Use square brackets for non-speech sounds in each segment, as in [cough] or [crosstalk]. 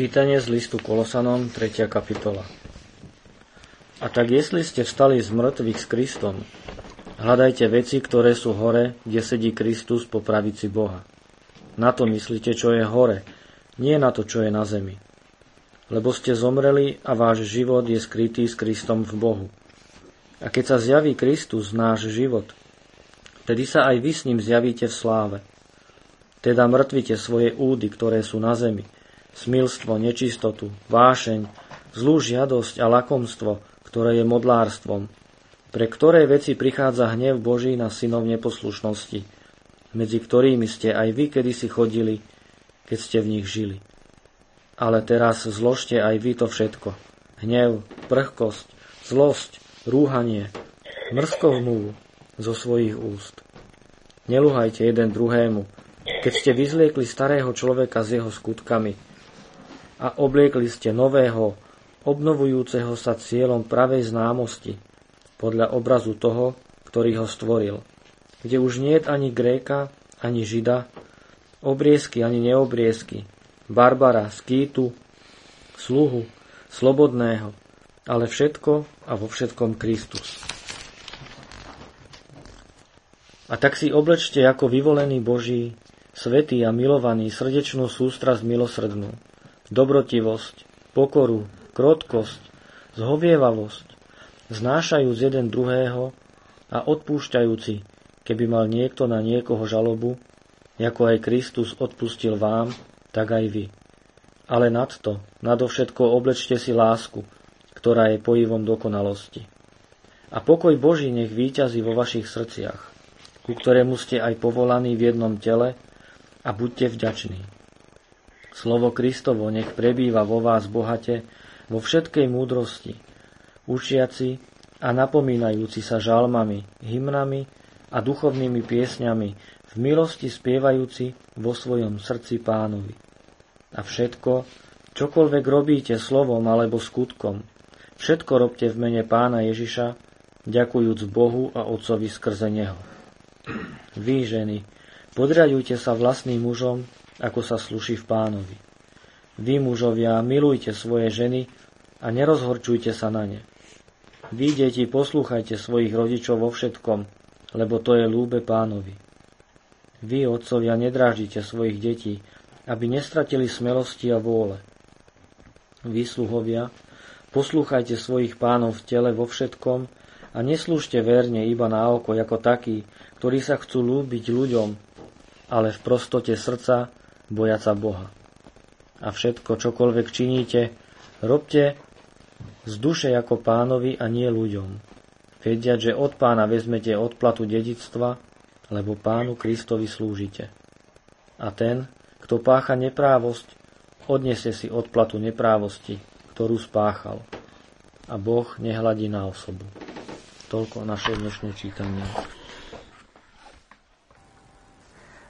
Čítanie z listu Kolosanom, 3. kapitola. A tak jestli ste vstali z mŕtvych s Kristom, hľadajte veci, ktoré sú hore, kde sedí Kristus po pravici Boha. Na to myslíte, čo je hore, nie na to, čo je na zemi. Lebo ste zomreli a váš život je skrytý s Kristom v Bohu. A keď sa zjaví Kristus, náš život, tedy sa aj vy s ním zjavíte v sláve. Teda mŕtvite svoje údy, ktoré sú na zemi, smilstvo, nečistotu, vášeň, zlú žiadosť a lakomstvo, ktoré je modlárstvom, pre ktoré veci prichádza hnev Boží na synov neposlušnosti, medzi ktorými ste aj vy kedysi chodili, keď ste v nich žili. Ale teraz zložte aj vy to všetko. Hnev, prchkosť, zlosť, rúhanie, mrskovnú zo svojich úst. Neluhajte jeden druhému, keď ste vyzliekli starého človeka s jeho skutkami, a obliekli ste nového, obnovujúceho sa cieľom pravej známosti, podľa obrazu toho, ktorý ho stvoril, kde už nie je ani Gréka, ani Žida, obriezky ani neobriezky, Barbara, Skýtu, sluhu, slobodného, ale všetko a vo všetkom Kristus. A tak si oblečte ako vyvolený Boží, svetý a milovaný srdečnú sústrasť milosrdnú, dobrotivosť, pokoru, krotkosť, zhovievavosť, znášajúc jeden druhého a odpúšťajúci, keby mal niekto na niekoho žalobu, ako aj Kristus odpustil vám, tak aj vy. Ale nad to, nadovšetko oblečte si lásku, ktorá je pojivom dokonalosti. A pokoj Boží nech výťazí vo vašich srdciach, ku ktorému ste aj povolaní v jednom tele a buďte vďační. Slovo Kristovo nech prebýva vo vás bohate, vo všetkej múdrosti, učiaci a napomínajúci sa žalmami, hymnami a duchovnými piesňami, v milosti spievajúci vo svojom srdci pánovi. A všetko, čokoľvek robíte slovom alebo skutkom, všetko robte v mene pána Ježiša, ďakujúc Bohu a Otcovi skrze Neho. Vy, ženy, podriadujte sa vlastným mužom, ako sa sluší v pánovi. Vy, mužovia, milujte svoje ženy a nerozhorčujte sa na ne. Vy, deti, poslúchajte svojich rodičov vo všetkom, lebo to je lúbe pánovi. Vy, otcovia, nedráždite svojich detí, aby nestratili smelosti a vôle. Vy, sluhovia, poslúchajte svojich pánov v tele vo všetkom a neslúžte verne iba na oko ako takí, ktorí sa chcú lúbiť ľuďom, ale v prostote srdca bojaca Boha. A všetko, čokoľvek činíte, robte z duše ako pánovi a nie ľuďom. Vediať, že od pána vezmete odplatu dedictva, lebo pánu Kristovi slúžite. A ten, kto pácha neprávosť, odniesie si odplatu neprávosti, ktorú spáchal. A Boh nehladí na osobu. Toľko naše dnešné čítanie.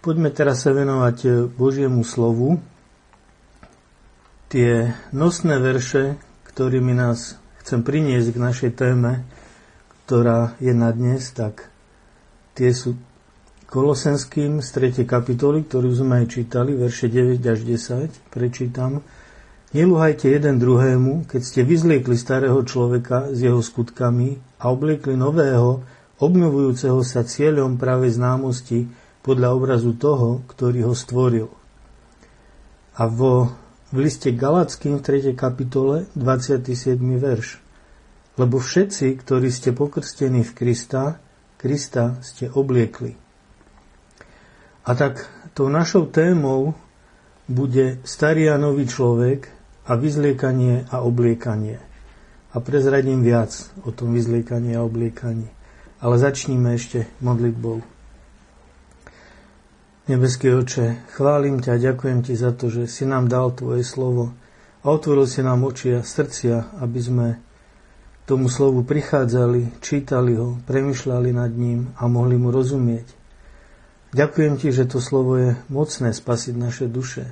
Poďme teraz sa venovať e, Božiemu slovu. Tie nosné verše, ktorými nás chcem priniesť k našej téme, ktorá je na dnes, tak tie sú Kolosenským z 3. kapitoly, ktorú sme aj čítali, verše 9 až 10, prečítam. Neluhajte jeden druhému, keď ste vyzliekli starého človeka s jeho skutkami a obliekli nového, obnovujúceho sa cieľom pravej známosti, podľa obrazu toho, ktorý ho stvoril. A vo, v liste Galackým v 3. kapitole 27. verš. Lebo všetci, ktorí ste pokrstení v Krista, Krista ste obliekli. A tak tou našou témou bude starý a nový človek a vyzliekanie a obliekanie. A prezradím viac o tom vyzliekaní a obliekaní. Ale začníme ešte modlitbou. Nebeský oče, chválim ťa a ďakujem ti za to, že si nám dal tvoje slovo a otvoril si nám oči a srdcia, aby sme tomu slovu prichádzali, čítali ho, premyšľali nad ním a mohli mu rozumieť. Ďakujem ti, že to slovo je mocné spasiť naše duše,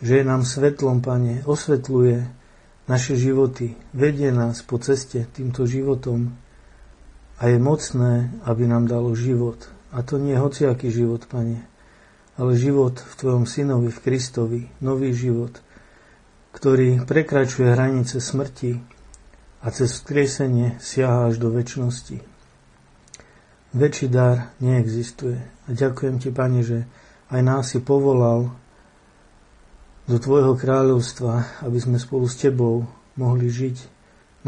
že je nám svetlom, Pane, osvetľuje naše životy, vedie nás po ceste týmto životom a je mocné, aby nám dalo život, a to nie hociaký život, Pane, ale život v Tvojom synovi, v Kristovi, nový život, ktorý prekračuje hranice smrti a cez vzkriesenie siaha až do väčšnosti. Väčší dar neexistuje. A ďakujem ti, Pane, že aj nás si povolal do Tvojho kráľovstva, aby sme spolu s Tebou mohli žiť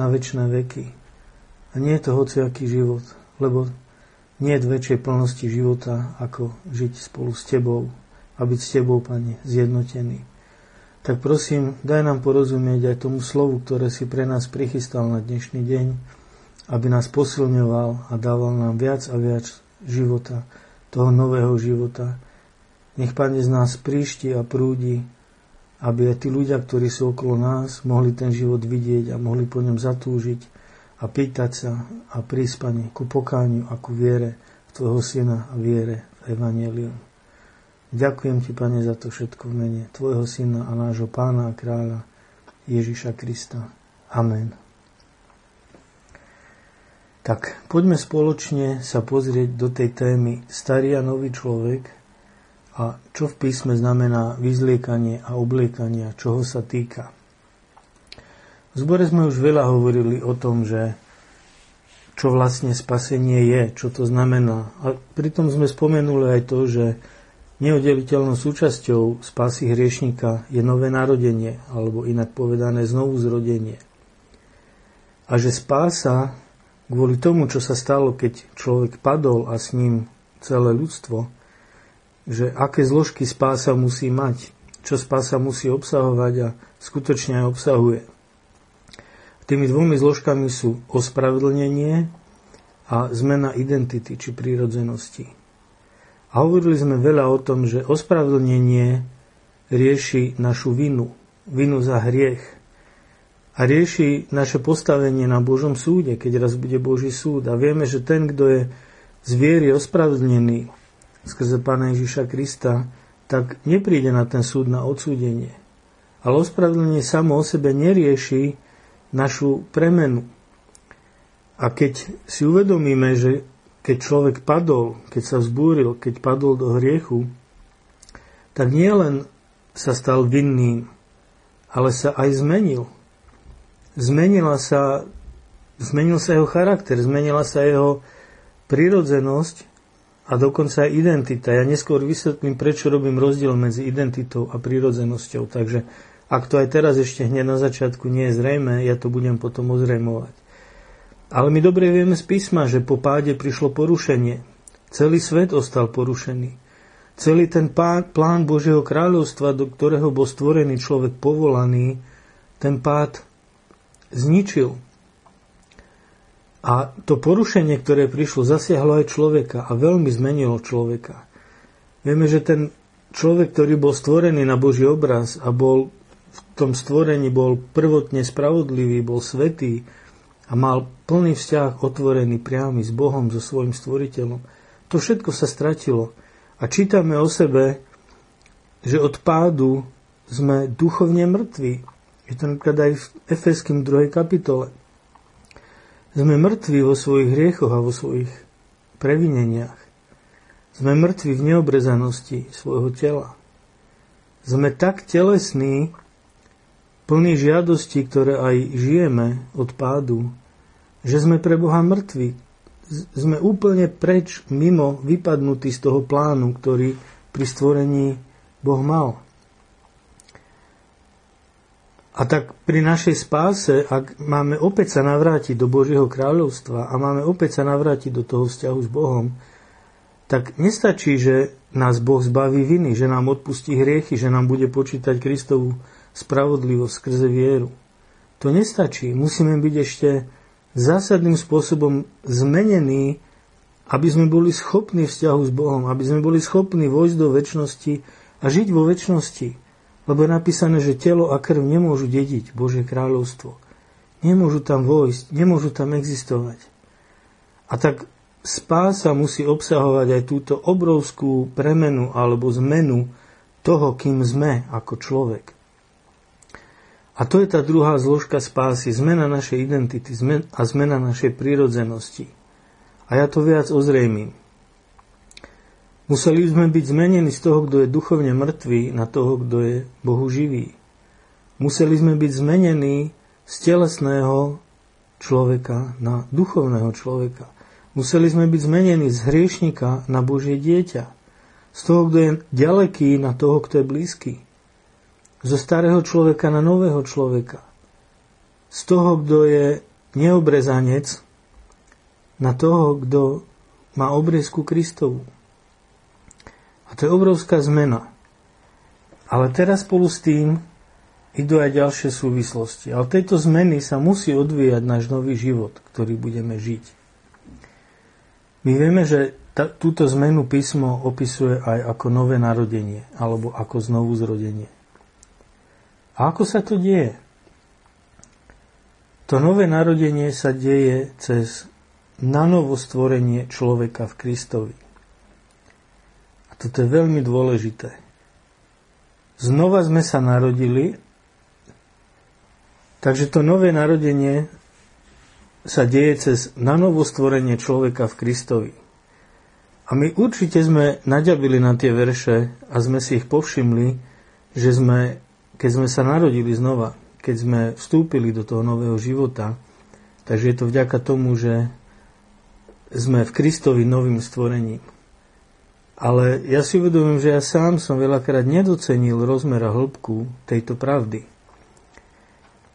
na väčšie veky. A nie je to hociaký život, lebo nie je väčšej plnosti života, ako žiť spolu s Tebou a byť s Tebou, Pane, zjednotený. Tak prosím, daj nám porozumieť aj tomu slovu, ktoré si pre nás prichystal na dnešný deň, aby nás posilňoval a dával nám viac a viac života, toho nového života. Nech, Pane, z nás príšti a prúdi aby aj tí ľudia, ktorí sú okolo nás, mohli ten život vidieť a mohli po ňom zatúžiť a pýtať sa a prísť, Pane, ku pokániu a ku viere v Tvojho Syna a viere v Evangelium. Ďakujem Ti, Pane, za to všetko v mene Tvojho Syna a nášho Pána a Kráľa Ježiša Krista. Amen. Tak poďme spoločne sa pozrieť do tej témy Starý a nový človek – a čo v písme znamená vyzliekanie a obliekanie, čoho sa týka. V zbore sme už veľa hovorili o tom, že čo vlastne spasenie je, čo to znamená. A pritom sme spomenuli aj to, že neoddeliteľnou súčasťou spásy hriešnika je nové narodenie, alebo inak povedané znovu zrodenie. A že spása kvôli tomu, čo sa stalo, keď človek padol a s ním celé ľudstvo, že aké zložky spása musí mať, čo spása musí obsahovať a skutočne aj obsahuje. Tými dvomi zložkami sú ospravedlnenie a zmena identity či prírodzenosti. A hovorili sme veľa o tom, že ospravedlnenie rieši našu vinu, vinu za hriech a rieši naše postavenie na Božom súde, keď raz bude Boží súd. A vieme, že ten, kto je z viery ospravedlnený, skrze Pána Ježiša Krista, tak nepríde na ten súd na odsúdenie. Ale ospravedlnenie samo o sebe nerieši našu premenu. A keď si uvedomíme, že keď človek padol, keď sa vzbúril, keď padol do hriechu, tak nielen sa stal vinným, ale sa aj zmenil. Zmenila sa, zmenil sa jeho charakter, zmenila sa jeho prirodzenosť a dokonca aj identita. Ja neskôr vysvetlím, prečo robím rozdiel medzi identitou a prírodzenosťou. Takže ak to aj teraz ešte hneď na začiatku nie je zrejme, ja to budem potom ozrejmovať. Ale my dobre vieme z písma, že po páde prišlo porušenie. Celý svet ostal porušený. Celý ten plán Božieho kráľovstva, do ktorého bol stvorený človek povolaný, ten pád zničil. A to porušenie, ktoré prišlo, zasiahlo aj človeka a veľmi zmenilo človeka. Vieme, že ten človek, ktorý bol stvorený na Boží obraz a bol tom stvorení bol prvotne spravodlivý, bol svetý a mal plný vzťah otvorený priamy s Bohom, so svojim stvoriteľom. To všetko sa stratilo. A čítame o sebe, že od pádu sme duchovne mŕtvi. Je to napríklad aj v Efeským 2. kapitole. Sme mŕtvi vo svojich hriechoch a vo svojich previneniach. Sme mŕtvi v neobrezanosti svojho tela. Sme tak telesní, plní žiadosti, ktoré aj žijeme od pádu, že sme pre Boha mŕtvi. Sme úplne preč, mimo, vypadnutí z toho plánu, ktorý pri stvorení Boh mal. A tak pri našej spáse, ak máme opäť sa navrátiť do Božieho kráľovstva a máme opäť sa navrátiť do toho vzťahu s Bohom, tak nestačí, že nás Boh zbaví viny, že nám odpustí hriechy, že nám bude počítať Kristovú spravodlivosť skrze vieru. To nestačí. Musíme byť ešte zásadným spôsobom zmenení, aby sme boli schopní vzťahu s Bohom, aby sme boli schopní vojsť do väčšnosti a žiť vo väčšnosti. Lebo je napísané, že telo a krv nemôžu dediť Božie kráľovstvo. Nemôžu tam vojsť, nemôžu tam existovať. A tak spása musí obsahovať aj túto obrovskú premenu alebo zmenu toho, kým sme ako človek. A to je tá druhá zložka spásy, zmena našej identity a zmena našej prírodzenosti. A ja to viac ozrejmím. Museli sme byť zmenení z toho, kto je duchovne mŕtvý, na toho, kto je Bohu živý. Museli sme byť zmenení z telesného človeka na duchovného človeka. Museli sme byť zmenení z hriešnika na Božie dieťa. Z toho, kto je ďaleký, na toho, kto je blízky. Zo starého človeka na nového človeka. Z toho, kto je neobrezanec, na toho, kto má obrezku Kristovu. A to je obrovská zmena. Ale teraz spolu s tým idú aj ďalšie súvislosti. Ale tejto zmeny sa musí odvíjať náš nový život, ktorý budeme žiť. My vieme, že ta, túto zmenu písmo opisuje aj ako nové narodenie alebo ako znovu zrodenie. A ako sa to deje? To nové narodenie sa deje cez nanovo stvorenie človeka v Kristovi. A toto je veľmi dôležité. Znova sme sa narodili, takže to nové narodenie sa deje cez nanovo stvorenie človeka v Kristovi. A my určite sme naďabili na tie verše a sme si ich povšimli, že sme, keď sme sa narodili znova, keď sme vstúpili do toho nového života, takže je to vďaka tomu, že sme v Kristovi novým stvorením. Ale ja si uvedomím, že ja sám som veľakrát nedocenil rozmer a hĺbku tejto pravdy.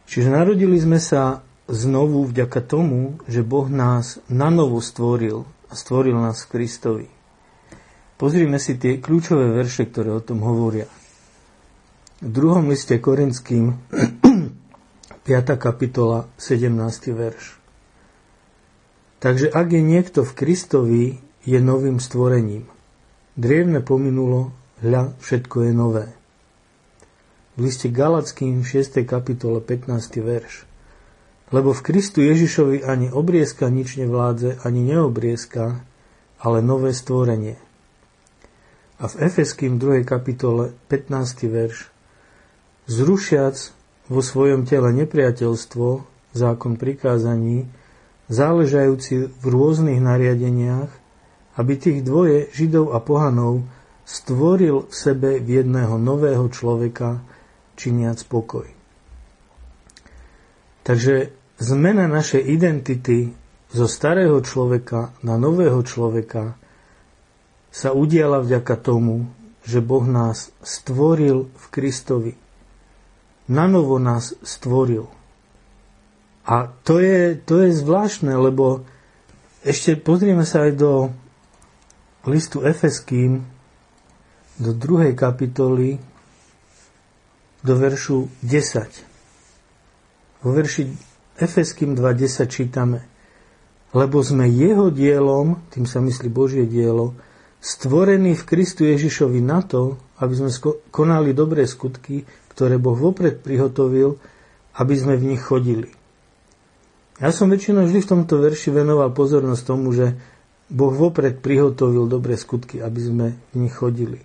Čiže narodili sme sa znovu vďaka tomu, že Boh nás nanovo stvoril a stvoril nás v Kristovi. Pozrime si tie kľúčové verše, ktoré o tom hovoria. V druhom liste Korinským [clears throat] 5. kapitola 17. verš. Takže ak je niekto v Kristovi, je novým stvorením. Drievne pominulo, hľa, všetko je nové. V liste Galackým 6. kapitole 15. verš. Lebo v Kristu Ježišovi ani obriezka nič nevládze, ani neobriezka, ale nové stvorenie. A v Efeským 2. kapitole 15. verš. Zrušiac vo svojom tele nepriateľstvo, zákon prikázaní, záležajúci v rôznych nariadeniach, aby tých dvoje, Židov a pohanov, stvoril v sebe v jedného nového človeka, činiac pokoj. Takže zmena našej identity zo starého človeka na nového človeka sa udiala vďaka tomu, že Boh nás stvoril v Kristovi. Nanovo nás stvoril. A to je, to je zvláštne, lebo ešte pozrieme sa aj do listu Efeským do druhej kapitoly do veršu 10. Vo verši Efeským 2.10 čítame Lebo sme jeho dielom, tým sa myslí Božie dielo, stvorení v Kristu Ježišovi na to, aby sme konali dobré skutky, ktoré Boh vopred prihotovil, aby sme v nich chodili. Ja som väčšinou vždy v tomto verši venoval pozornosť tomu, že Boh vopred prihotovil dobré skutky, aby sme v nich chodili.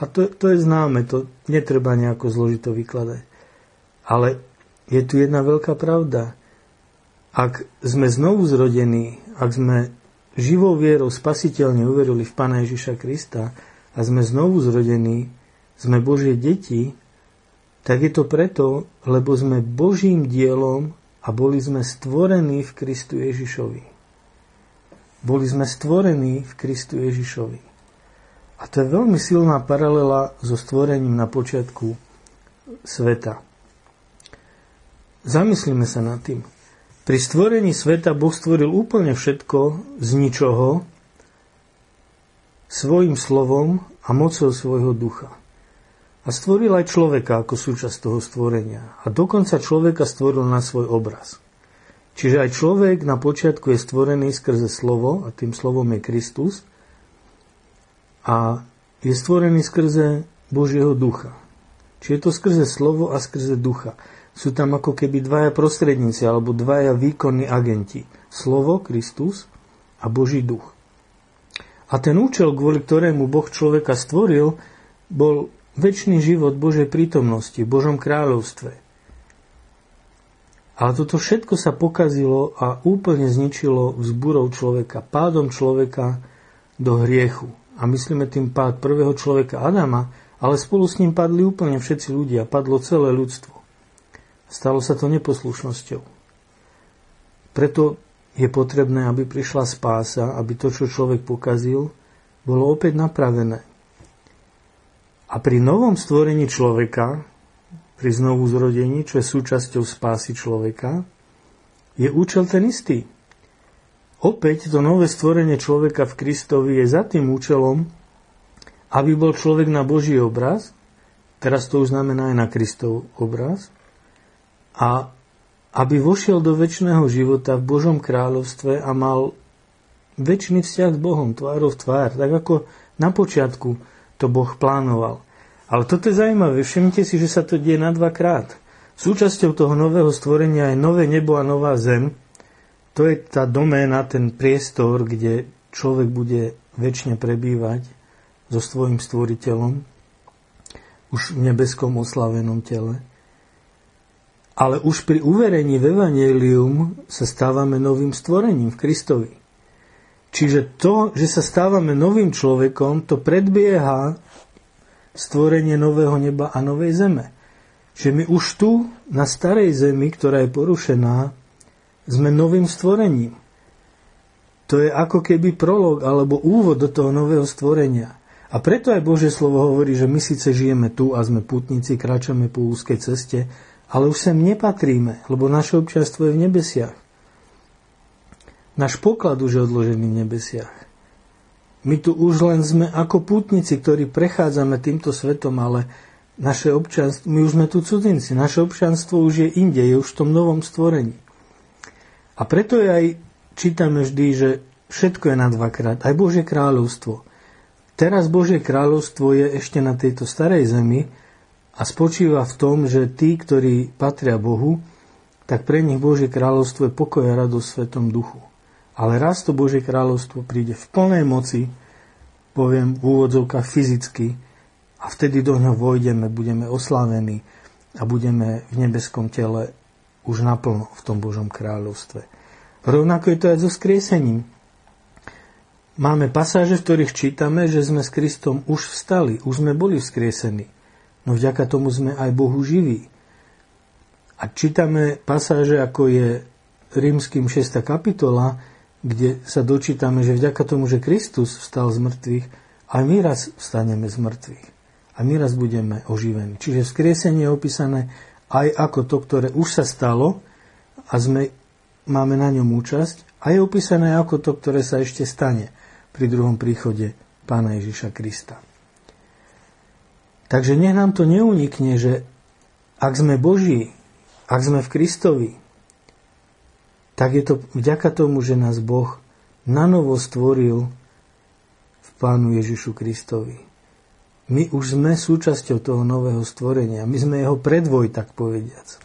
A to, to je známe, to netreba nejako zložito vykladať. Ale je tu jedna veľká pravda. Ak sme znovu zrodení, ak sme živou vierou spasiteľne uverili v Pána Ježiša Krista a sme znovu zrodení, sme Božie deti, tak je to preto, lebo sme Božím dielom a boli sme stvorení v Kristu Ježišovi. Boli sme stvorení v Kristu Ježišovi. A to je veľmi silná paralela so stvorením na počiatku sveta. Zamyslíme sa nad tým. Pri stvorení sveta Boh stvoril úplne všetko z ničoho, svojim slovom a mocou svojho ducha. A stvoril aj človeka ako súčasť toho stvorenia. A dokonca človeka stvoril na svoj obraz. Čiže aj človek na počiatku je stvorený skrze slovo a tým slovom je Kristus a je stvorený skrze Božieho ducha. Čiže je to skrze slovo a skrze ducha. Sú tam ako keby dvaja prostredníci alebo dvaja výkonní agenti. Slovo, Kristus a Boží duch. A ten účel, kvôli ktorému Boh človeka stvoril, bol väčší život Božej prítomnosti v Božom kráľovstve. Ale toto všetko sa pokazilo a úplne zničilo vzburou človeka, pádom človeka do hriechu. A myslíme tým pád prvého človeka Adama, ale spolu s ním padli úplne všetci ľudia, padlo celé ľudstvo. Stalo sa to neposlušnosťou. Preto je potrebné, aby prišla spása, aby to, čo človek pokazil, bolo opäť napravené. A pri novom stvorení človeka, pri znovu zrodení, čo je súčasťou spásy človeka, je účel ten istý. Opäť to nové stvorenie človeka v Kristovi je za tým účelom, aby bol človek na Boží obraz, teraz to už znamená aj na Kristov obraz, a aby vošiel do väčšného života v Božom kráľovstve a mal väčší vzťah s Bohom, tvárov v tvár, tak ako na počiatku to Boh plánoval. Ale toto je zaujímavé, všimnite si, že sa to deje na dvakrát. Súčasťou toho nového stvorenia je nové nebo a nová zem. To je tá doména, ten priestor, kde človek bude väčšine prebývať so svojím stvoriteľom, už v nebeskom oslavenom tele. Ale už pri uverení v Evangelium sa stávame novým stvorením v Kristovi. Čiže to, že sa stávame novým človekom, to predbieha stvorenie nového neba a novej zeme. Že my už tu, na starej zemi, ktorá je porušená, sme novým stvorením. To je ako keby prolog alebo úvod do toho nového stvorenia. A preto aj Božie slovo hovorí, že my síce žijeme tu a sme putníci, kráčame po úzkej ceste, ale už sem nepatríme, lebo naše občianstvo je v nebesiach. Náš poklad už je odložený v nebesiach. My tu už len sme ako pútnici, ktorí prechádzame týmto svetom, ale naše občanstvo, my už sme tu cudzinci, naše občanstvo už je inde, je už v tom novom stvorení. A preto aj čítame vždy, že všetko je na dvakrát, aj Božie kráľovstvo. Teraz Božie kráľovstvo je ešte na tejto starej zemi, a spočíva v tom, že tí, ktorí patria Bohu, tak pre nich Božie kráľovstvo je pokoj a radosť v Svetom duchu. Ale raz to Božie kráľovstvo príde v plnej moci, poviem v úvodzovkách fyzicky, a vtedy do ňoho vojdeme, budeme oslávení a budeme v nebeskom tele už naplno v tom Božom kráľovstve. Rovnako je to aj so skriesením. Máme pasáže, v ktorých čítame, že sme s Kristom už vstali, už sme boli vzkriesení. No vďaka tomu sme aj Bohu živí. A čítame pasáže, ako je rímským 6. kapitola, kde sa dočítame, že vďaka tomu, že Kristus vstal z mŕtvych, aj my raz vstaneme z mŕtvych. A my raz budeme oživení. Čiže vzkriesenie je opísané aj ako to, ktoré už sa stalo a sme, máme na ňom účasť, a je opísané ako to, ktoré sa ešte stane pri druhom príchode Pána Ježiša Krista. Takže nech nám to neunikne, že ak sme Boží, ak sme v Kristovi, tak je to vďaka tomu, že nás Boh nanovo stvoril v Pánu Ježišu Kristovi. My už sme súčasťou toho nového stvorenia. My sme jeho predvoj, tak povediac.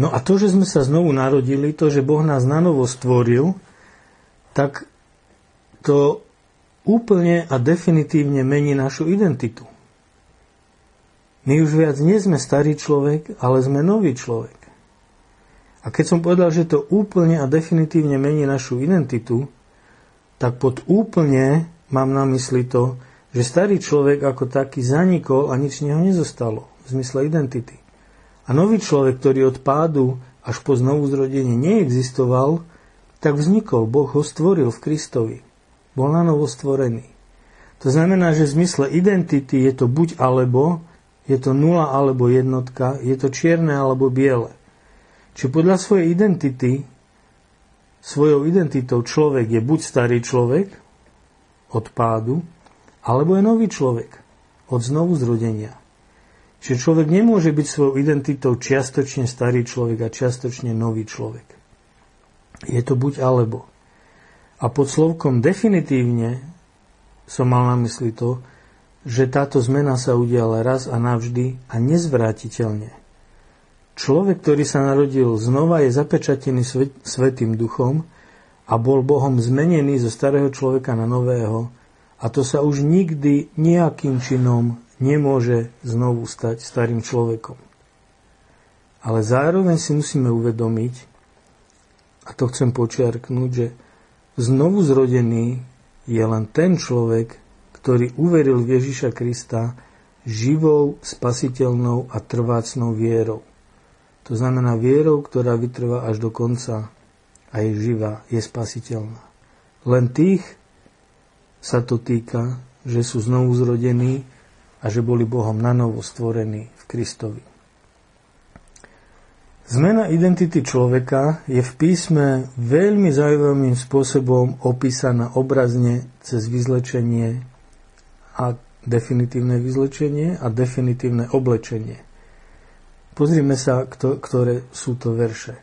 No a to, že sme sa znovu narodili, to, že Boh nás nanovo stvoril, tak to úplne a definitívne mení našu identitu. My už viac nie sme starý človek, ale sme nový človek. A keď som povedal, že to úplne a definitívne mení našu identitu, tak pod úplne mám na mysli to, že starý človek ako taký zanikol a nič z neho nezostalo v zmysle identity. A nový človek, ktorý od pádu až po znovu zrodenie neexistoval, tak vznikol, Boh ho stvoril v Kristovi. Bol na novo stvorený. To znamená, že v zmysle identity je to buď alebo, je to nula alebo jednotka, je to čierne alebo biele. Či podľa svojej identity, svojou identitou človek je buď starý človek od pádu, alebo je nový človek od znovu zrodenia. Čiže človek nemôže byť svojou identitou čiastočne starý človek a čiastočne nový človek. Je to buď alebo. A pod slovkom definitívne som mal na mysli to, že táto zmena sa udiala raz a navždy a nezvrátiteľne. Človek, ktorý sa narodil znova, je zapečatený Svetým duchom a bol Bohom zmenený zo starého človeka na nového a to sa už nikdy nejakým činom nemôže znovu stať starým človekom. Ale zároveň si musíme uvedomiť, a to chcem počiarknúť, že znovu zrodený je len ten človek, ktorý uveril v Ježiša Krista živou, spasiteľnou a trvácnou vierou. To znamená vierou, ktorá vytrvá až do konca a je živá, je spasiteľná. Len tých sa to týka, že sú znovu zrodení a že boli Bohom nanovo stvorení v Kristovi. Zmena identity človeka je v písme veľmi zaujímavým spôsobom opísaná obrazne cez vyzlečenie a definitívne vyzlečenie a definitívne oblečenie. Pozrime sa, ktoré sú to verše.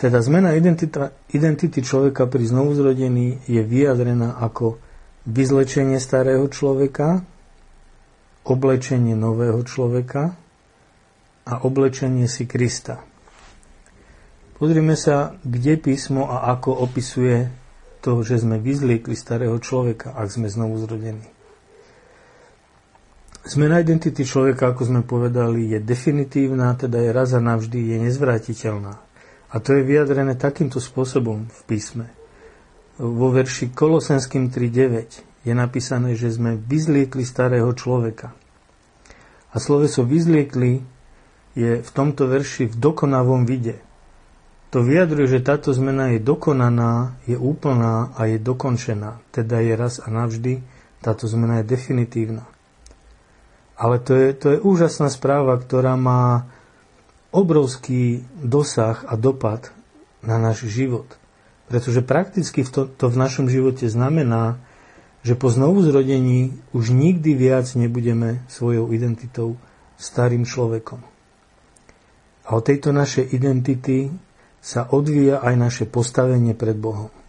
Teda zmena identita, identity človeka pri znovuzrodení je vyjadrená ako vyzlečenie starého človeka, oblečenie nového človeka a oblečenie si Krista. Pozrime sa, kde písmo a ako opisuje to, že sme vyzliekli starého človeka, ak sme znovu zrodení. Zmena identity človeka, ako sme povedali, je definitívna, teda je raz a navždy, je nezvratiteľná. A to je vyjadrené takýmto spôsobom v písme. Vo verši Kolosenským 3.9 je napísané, že sme vyzliekli starého človeka. A sloveso vyzliekli je v tomto verši v dokonavom vide. To vyjadruje, že táto zmena je dokonaná, je úplná a je dokončená. Teda je raz a navždy, táto zmena je definitívna. Ale to je, to je úžasná správa, ktorá má obrovský dosah a dopad na náš život. Pretože prakticky to, to v našom živote znamená, že po znovuzrodení už nikdy viac nebudeme svojou identitou starým človekom. A od tejto našej identity sa odvíja aj naše postavenie pred Bohom.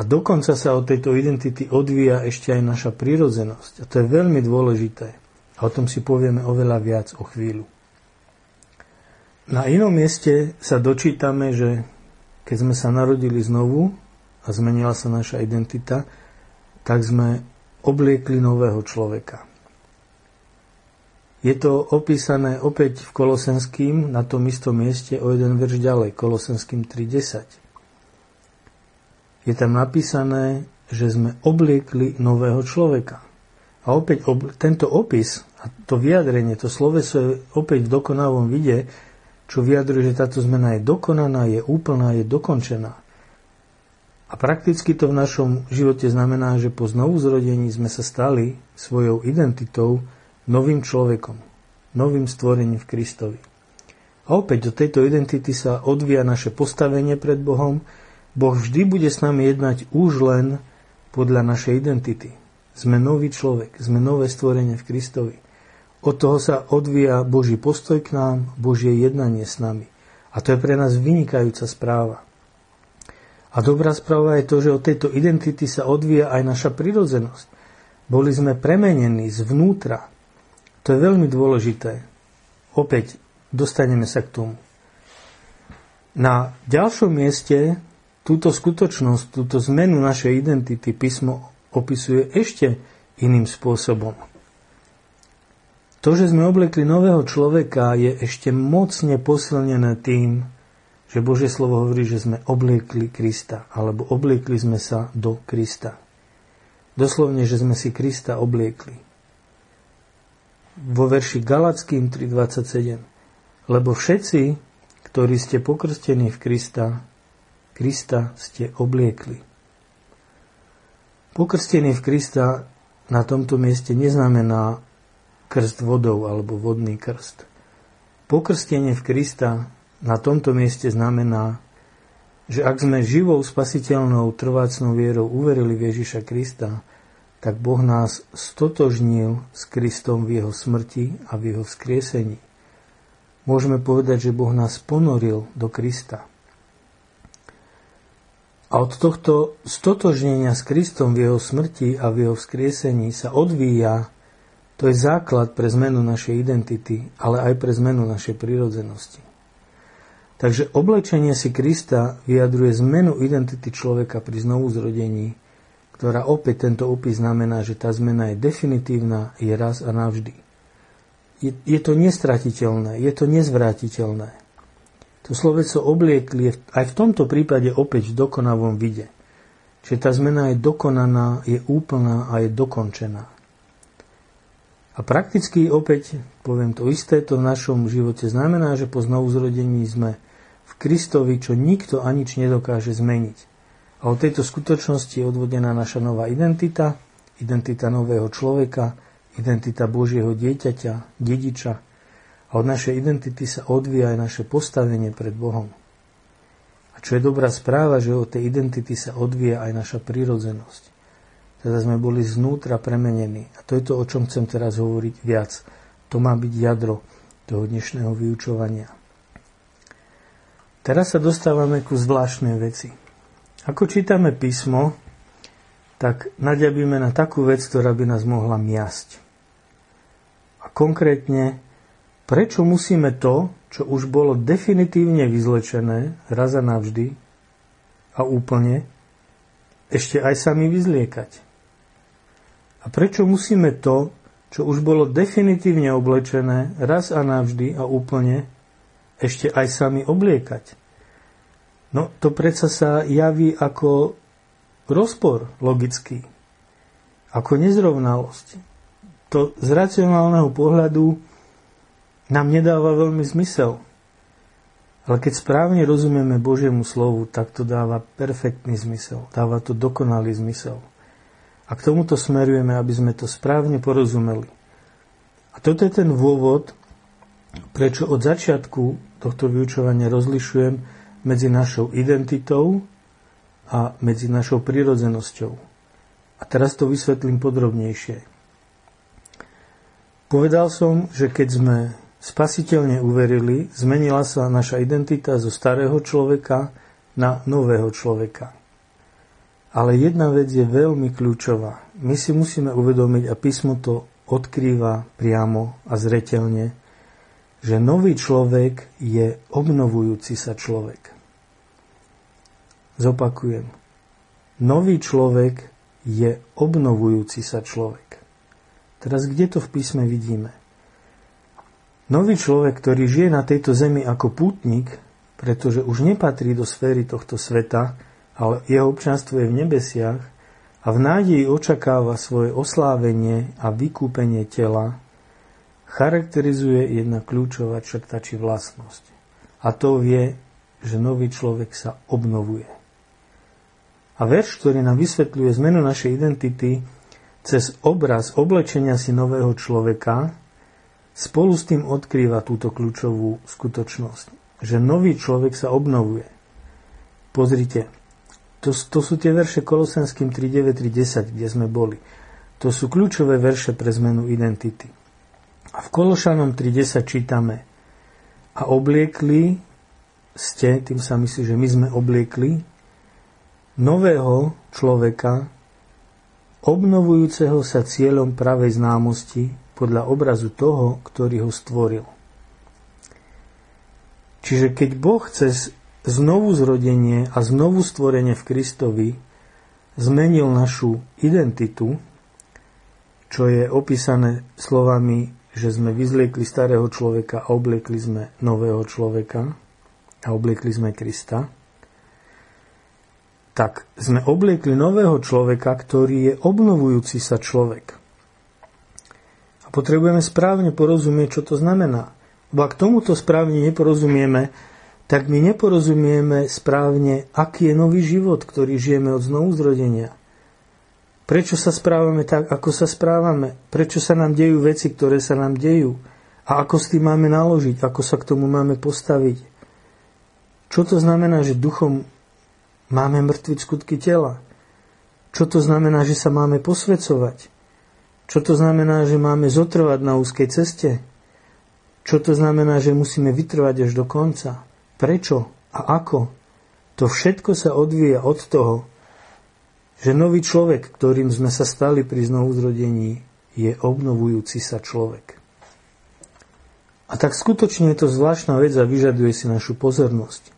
A dokonca sa od tejto identity odvíja ešte aj naša prírodzenosť. A to je veľmi dôležité. A o tom si povieme oveľa viac o chvíľu. Na inom mieste sa dočítame, že keď sme sa narodili znovu a zmenila sa naša identita, tak sme obliekli nového človeka. Je to opísané opäť v Kolosenským na tom istom mieste o jeden verš ďalej, Kolosenským 3.10 je tam napísané, že sme obliekli nového človeka. A opäť ob, tento opis a to vyjadrenie, to sloveso je opäť v dokonalom vide, čo vyjadruje, že táto zmena je dokonaná, je úplná, je dokončená. A prakticky to v našom živote znamená, že po znovuzrodení sme sa stali svojou identitou novým človekom, novým stvorením v Kristovi. A opäť do tejto identity sa odvíja naše postavenie pred Bohom, Boh vždy bude s nami jednať už len podľa našej identity. Sme nový človek, sme nové stvorenie v Kristovi. Od toho sa odvíja Boží postoj k nám, Božie jednanie s nami. A to je pre nás vynikajúca správa. A dobrá správa je to, že od tejto identity sa odvíja aj naša prirodzenosť. Boli sme premenení zvnútra. To je veľmi dôležité. Opäť dostaneme sa k tomu. Na ďalšom mieste Túto skutočnosť, túto zmenu našej identity písmo opisuje ešte iným spôsobom. To, že sme oblekli nového človeka, je ešte mocne posilnené tým, že Božie slovo hovorí, že sme obliekli Krista, alebo obliekli sme sa do Krista. Doslovne, že sme si Krista obliekli. Vo verši Galackým 3.27 Lebo všetci, ktorí ste pokrstení v Krista, Krista ste obliekli. Pokrstenie v Krista na tomto mieste neznamená krst vodou alebo vodný krst. Pokrstenie v Krista na tomto mieste znamená, že ak sme živou spasiteľnou trvácnou vierou uverili v Ježiša Krista, tak Boh nás stotožnil s Kristom v jeho smrti a v jeho vzkriesení. Môžeme povedať, že Boh nás ponoril do Krista. A od tohto stotožnenia s Kristom v jeho smrti a v jeho vzkriesení sa odvíja, to je základ pre zmenu našej identity, ale aj pre zmenu našej prírodzenosti. Takže oblečenie si Krista vyjadruje zmenu identity človeka pri znovuzrodení, ktorá opäť tento opis znamená, že tá zmena je definitívna, je raz a navždy. Je, je to nestratiteľné, je to nezvrátiteľné. To sloveco obliekli aj v tomto prípade opäť v dokonavom vide. Čiže tá zmena je dokonaná, je úplná a je dokončená. A prakticky opäť, poviem to isté, to v našom živote znamená, že po znovuzrodení sme v Kristovi, čo nikto a nič nedokáže zmeniť. A od tejto skutočnosti je odvodená naša nová identita, identita nového človeka, identita Božieho dieťaťa, dediča. A od našej identity sa odvíja aj naše postavenie pred Bohom. A čo je dobrá správa, že od tej identity sa odvíja aj naša prírodzenosť. Teda sme boli znútra premenení. A to je to, o čom chcem teraz hovoriť viac. To má byť jadro toho dnešného vyučovania. Teraz sa dostávame ku zvláštnej veci. Ako čítame písmo, tak naďabíme na takú vec, ktorá by nás mohla miasť. A konkrétne, prečo musíme to, čo už bolo definitívne vyzlečené raz a navždy a úplne, ešte aj sami vyzliekať? A prečo musíme to, čo už bolo definitívne oblečené raz a navždy a úplne, ešte aj sami obliekať? No to predsa sa javí ako rozpor logický, ako nezrovnalosť. To z racionálneho pohľadu nám nedáva veľmi zmysel. Ale keď správne rozumieme Božiemu slovu, tak to dáva perfektný zmysel. Dáva to dokonalý zmysel. A k tomuto smerujeme, aby sme to správne porozumeli. A toto je ten dôvod, prečo od začiatku tohto vyučovania rozlišujem medzi našou identitou a medzi našou prírodzenosťou. A teraz to vysvetlím podrobnejšie. Povedal som, že keď sme spasiteľne uverili, zmenila sa naša identita zo starého človeka na nového človeka. Ale jedna vec je veľmi kľúčová. My si musíme uvedomiť, a písmo to odkrýva priamo a zretelne, že nový človek je obnovujúci sa človek. Zopakujem. Nový človek je obnovujúci sa človek. Teraz kde to v písme vidíme? Nový človek, ktorý žije na tejto zemi ako pútnik, pretože už nepatrí do sféry tohto sveta, ale jeho občanstvo je v nebesiach a v nádeji očakáva svoje oslávenie a vykúpenie tela, charakterizuje jedna kľúčová črta či vlastnosť. A to vie, že nový človek sa obnovuje. A verš, ktorý nám vysvetľuje zmenu našej identity cez obraz oblečenia si nového človeka, spolu s tým odkrýva túto kľúčovú skutočnosť, že nový človek sa obnovuje. Pozrite, to, to sú tie verše Kolosenským 3.9, 3.10, kde sme boli. To sú kľúčové verše pre zmenu identity. A v Kološanom 3.10 čítame a obliekli ste, tým sa myslí, že my sme obliekli, nového človeka, obnovujúceho sa cieľom pravej známosti podľa obrazu toho, ktorý ho stvoril. Čiže keď Boh cez znovu zrodenie a znovu stvorenie v Kristovi zmenil našu identitu, čo je opísané slovami, že sme vyzliekli starého človeka a obliekli sme nového človeka a obliekli sme Krista, tak sme obliekli nového človeka, ktorý je obnovujúci sa človek. Potrebujeme správne porozumieť, čo to znamená. Bo ak tomuto správne neporozumieme, tak my neporozumieme správne, aký je nový život, ktorý žijeme od znovu zrodenia. Prečo sa správame tak, ako sa správame? Prečo sa nám dejú veci, ktoré sa nám dejú? A ako s tým máme naložiť? Ako sa k tomu máme postaviť? Čo to znamená, že duchom máme mŕtviť skutky tela? Čo to znamená, že sa máme posvecovať? Čo to znamená, že máme zotrvať na úzkej ceste? Čo to znamená, že musíme vytrvať až do konca? Prečo a ako? To všetko sa odvíja od toho, že nový človek, ktorým sme sa stali pri znovuzrodení, je obnovujúci sa človek. A tak skutočne je to zvláštna vec a vyžaduje si našu pozornosť.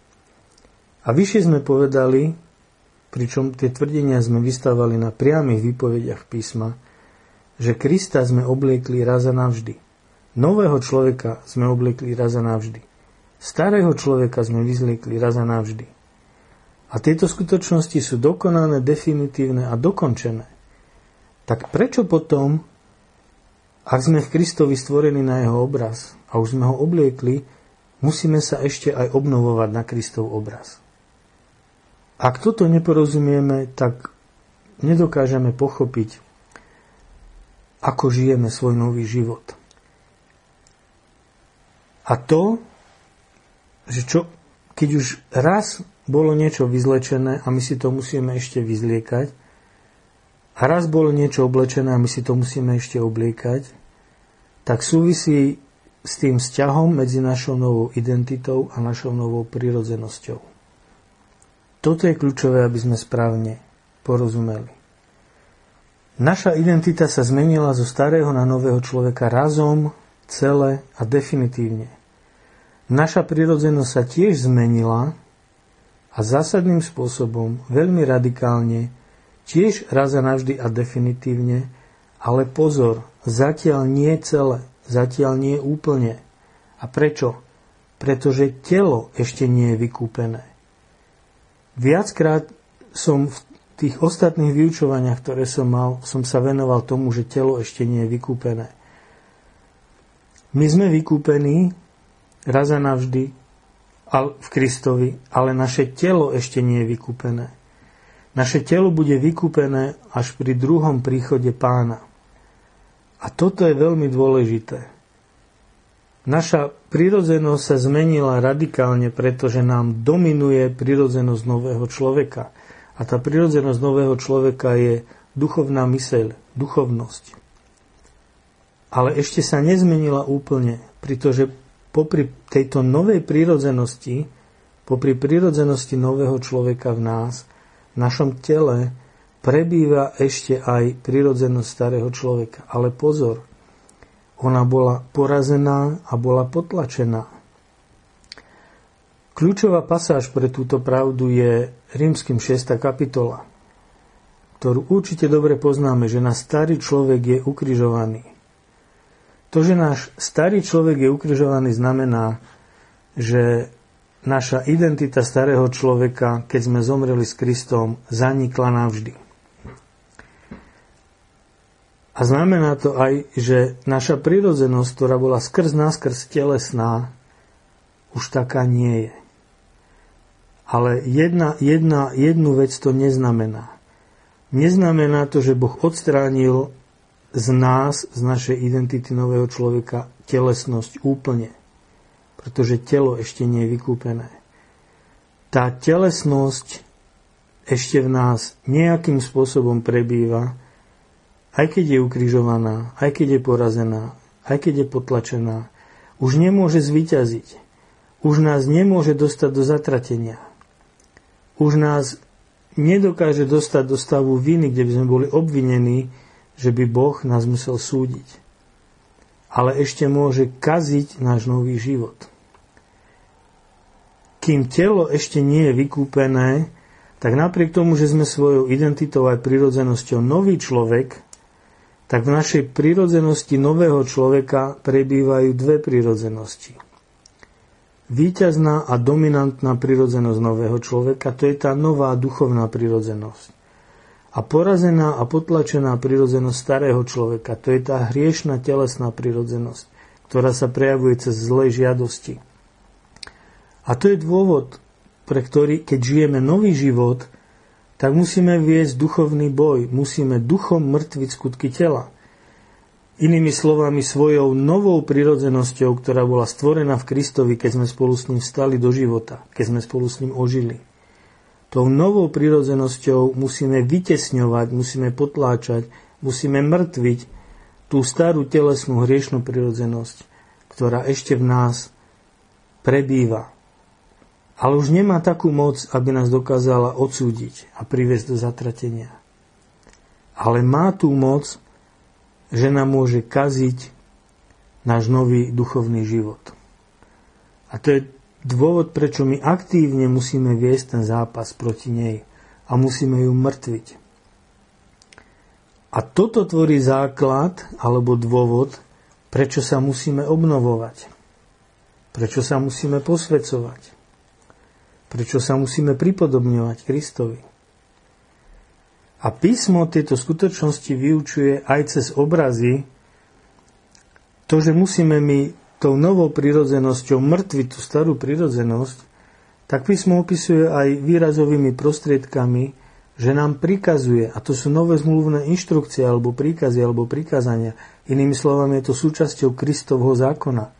A vyššie sme povedali, pričom tie tvrdenia sme vystávali na priamých výpovediach písma, že Krista sme obliekli raz a navždy. Nového človeka sme obliekli raz a navždy. Starého človeka sme vyzliekli raz a navždy. A tieto skutočnosti sú dokonané, definitívne a dokončené. Tak prečo potom Ak sme Kristovi stvorení na jeho obraz a už sme ho obliekli, musíme sa ešte aj obnovovať na Kristov obraz. Ak toto neporozumieme, tak nedokážeme pochopiť, ako žijeme svoj nový život. A to, že čo, keď už raz bolo niečo vyzlečené a my si to musíme ešte vyzliekať, a raz bolo niečo oblečené a my si to musíme ešte obliekať, tak súvisí s tým vzťahom medzi našou novou identitou a našou novou prirodzenosťou. Toto je kľúčové, aby sme správne porozumeli. Naša identita sa zmenila zo starého na nového človeka razom, celé a definitívne. Naša prirodzenosť sa tiež zmenila a zásadným spôsobom, veľmi radikálne, Tiež raz a navždy a definitívne, ale pozor, zatiaľ nie celé, zatiaľ nie úplne. A prečo? Pretože telo ešte nie je vykúpené. Viackrát som v tých ostatných vyučovaniach, ktoré som mal, som sa venoval tomu, že telo ešte nie je vykúpené. My sme vykúpení raz a navždy v Kristovi, ale naše telo ešte nie je vykúpené. Naše telo bude vykúpené až pri druhom príchode pána. A toto je veľmi dôležité. Naša prirodzenosť sa zmenila radikálne, pretože nám dominuje prirodzenosť nového človeka. A tá prirodzenosť nového človeka je duchovná myseľ, duchovnosť. Ale ešte sa nezmenila úplne, pretože popri tejto novej prirodzenosti, popri prirodzenosti nového človeka v nás, v našom tele prebýva ešte aj prirodzenosť starého človeka. Ale pozor, ona bola porazená a bola potlačená. Kľúčová pasáž pre túto pravdu je rímským 6. kapitola, ktorú určite dobre poznáme, že náš starý človek je ukrižovaný. To, že náš starý človek je ukrižovaný, znamená, že naša identita starého človeka, keď sme zomreli s Kristom, zanikla navždy. A znamená to aj, že naša prirodzenosť, ktorá bola skrz nás, skrz telesná, už taká nie je. Ale jedna, jedna, jednu vec to neznamená. Neznamená to, že Boh odstránil z nás, z našej identity nového človeka, telesnosť úplne pretože telo ešte nie je vykúpené. Tá telesnosť ešte v nás nejakým spôsobom prebýva, aj keď je ukrižovaná, aj keď je porazená, aj keď je potlačená, už nemôže zvyťaziť. Už nás nemôže dostať do zatratenia. Už nás nedokáže dostať do stavu viny, kde by sme boli obvinení, že by Boh nás musel súdiť. Ale ešte môže kaziť náš nový život kým telo ešte nie je vykúpené, tak napriek tomu, že sme svojou identitou aj prirodzenosťou nový človek, tak v našej prirodzenosti nového človeka prebývajú dve prirodzenosti. Výťazná a dominantná prirodzenosť nového človeka, to je tá nová duchovná prirodzenosť. A porazená a potlačená prirodzenosť starého človeka, to je tá hriešná telesná prirodzenosť, ktorá sa prejavuje cez zlej žiadosti a to je dôvod, pre ktorý, keď žijeme nový život, tak musíme viesť duchovný boj, musíme duchom mŕtviť skutky tela. Inými slovami, svojou novou prirodzenosťou, ktorá bola stvorená v Kristovi, keď sme spolu s ním vstali do života, keď sme spolu s ním ožili. Tou novou prirodzenosťou musíme vytesňovať, musíme potláčať, musíme mŕtviť tú starú telesnú hriešnú prirodzenosť, ktorá ešte v nás prebýva ale už nemá takú moc, aby nás dokázala odsúdiť a priviesť do zatratenia. Ale má tú moc, že nám môže kaziť náš nový duchovný život. A to je dôvod, prečo my aktívne musíme viesť ten zápas proti nej a musíme ju mŕtviť. A toto tvorí základ alebo dôvod, prečo sa musíme obnovovať. Prečo sa musíme posvedcovať. Prečo sa musíme pripodobňovať Kristovi? A písmo tieto skutočnosti vyučuje aj cez obrazy, to, že musíme my tou novou prirodzenosťou mŕtviť tú starú prirodzenosť, tak písmo opisuje aj výrazovými prostriedkami, že nám prikazuje, a to sú nové zmluvné inštrukcie, alebo príkazy, alebo prikázania. Inými slovami je to súčasťou Kristovho zákona.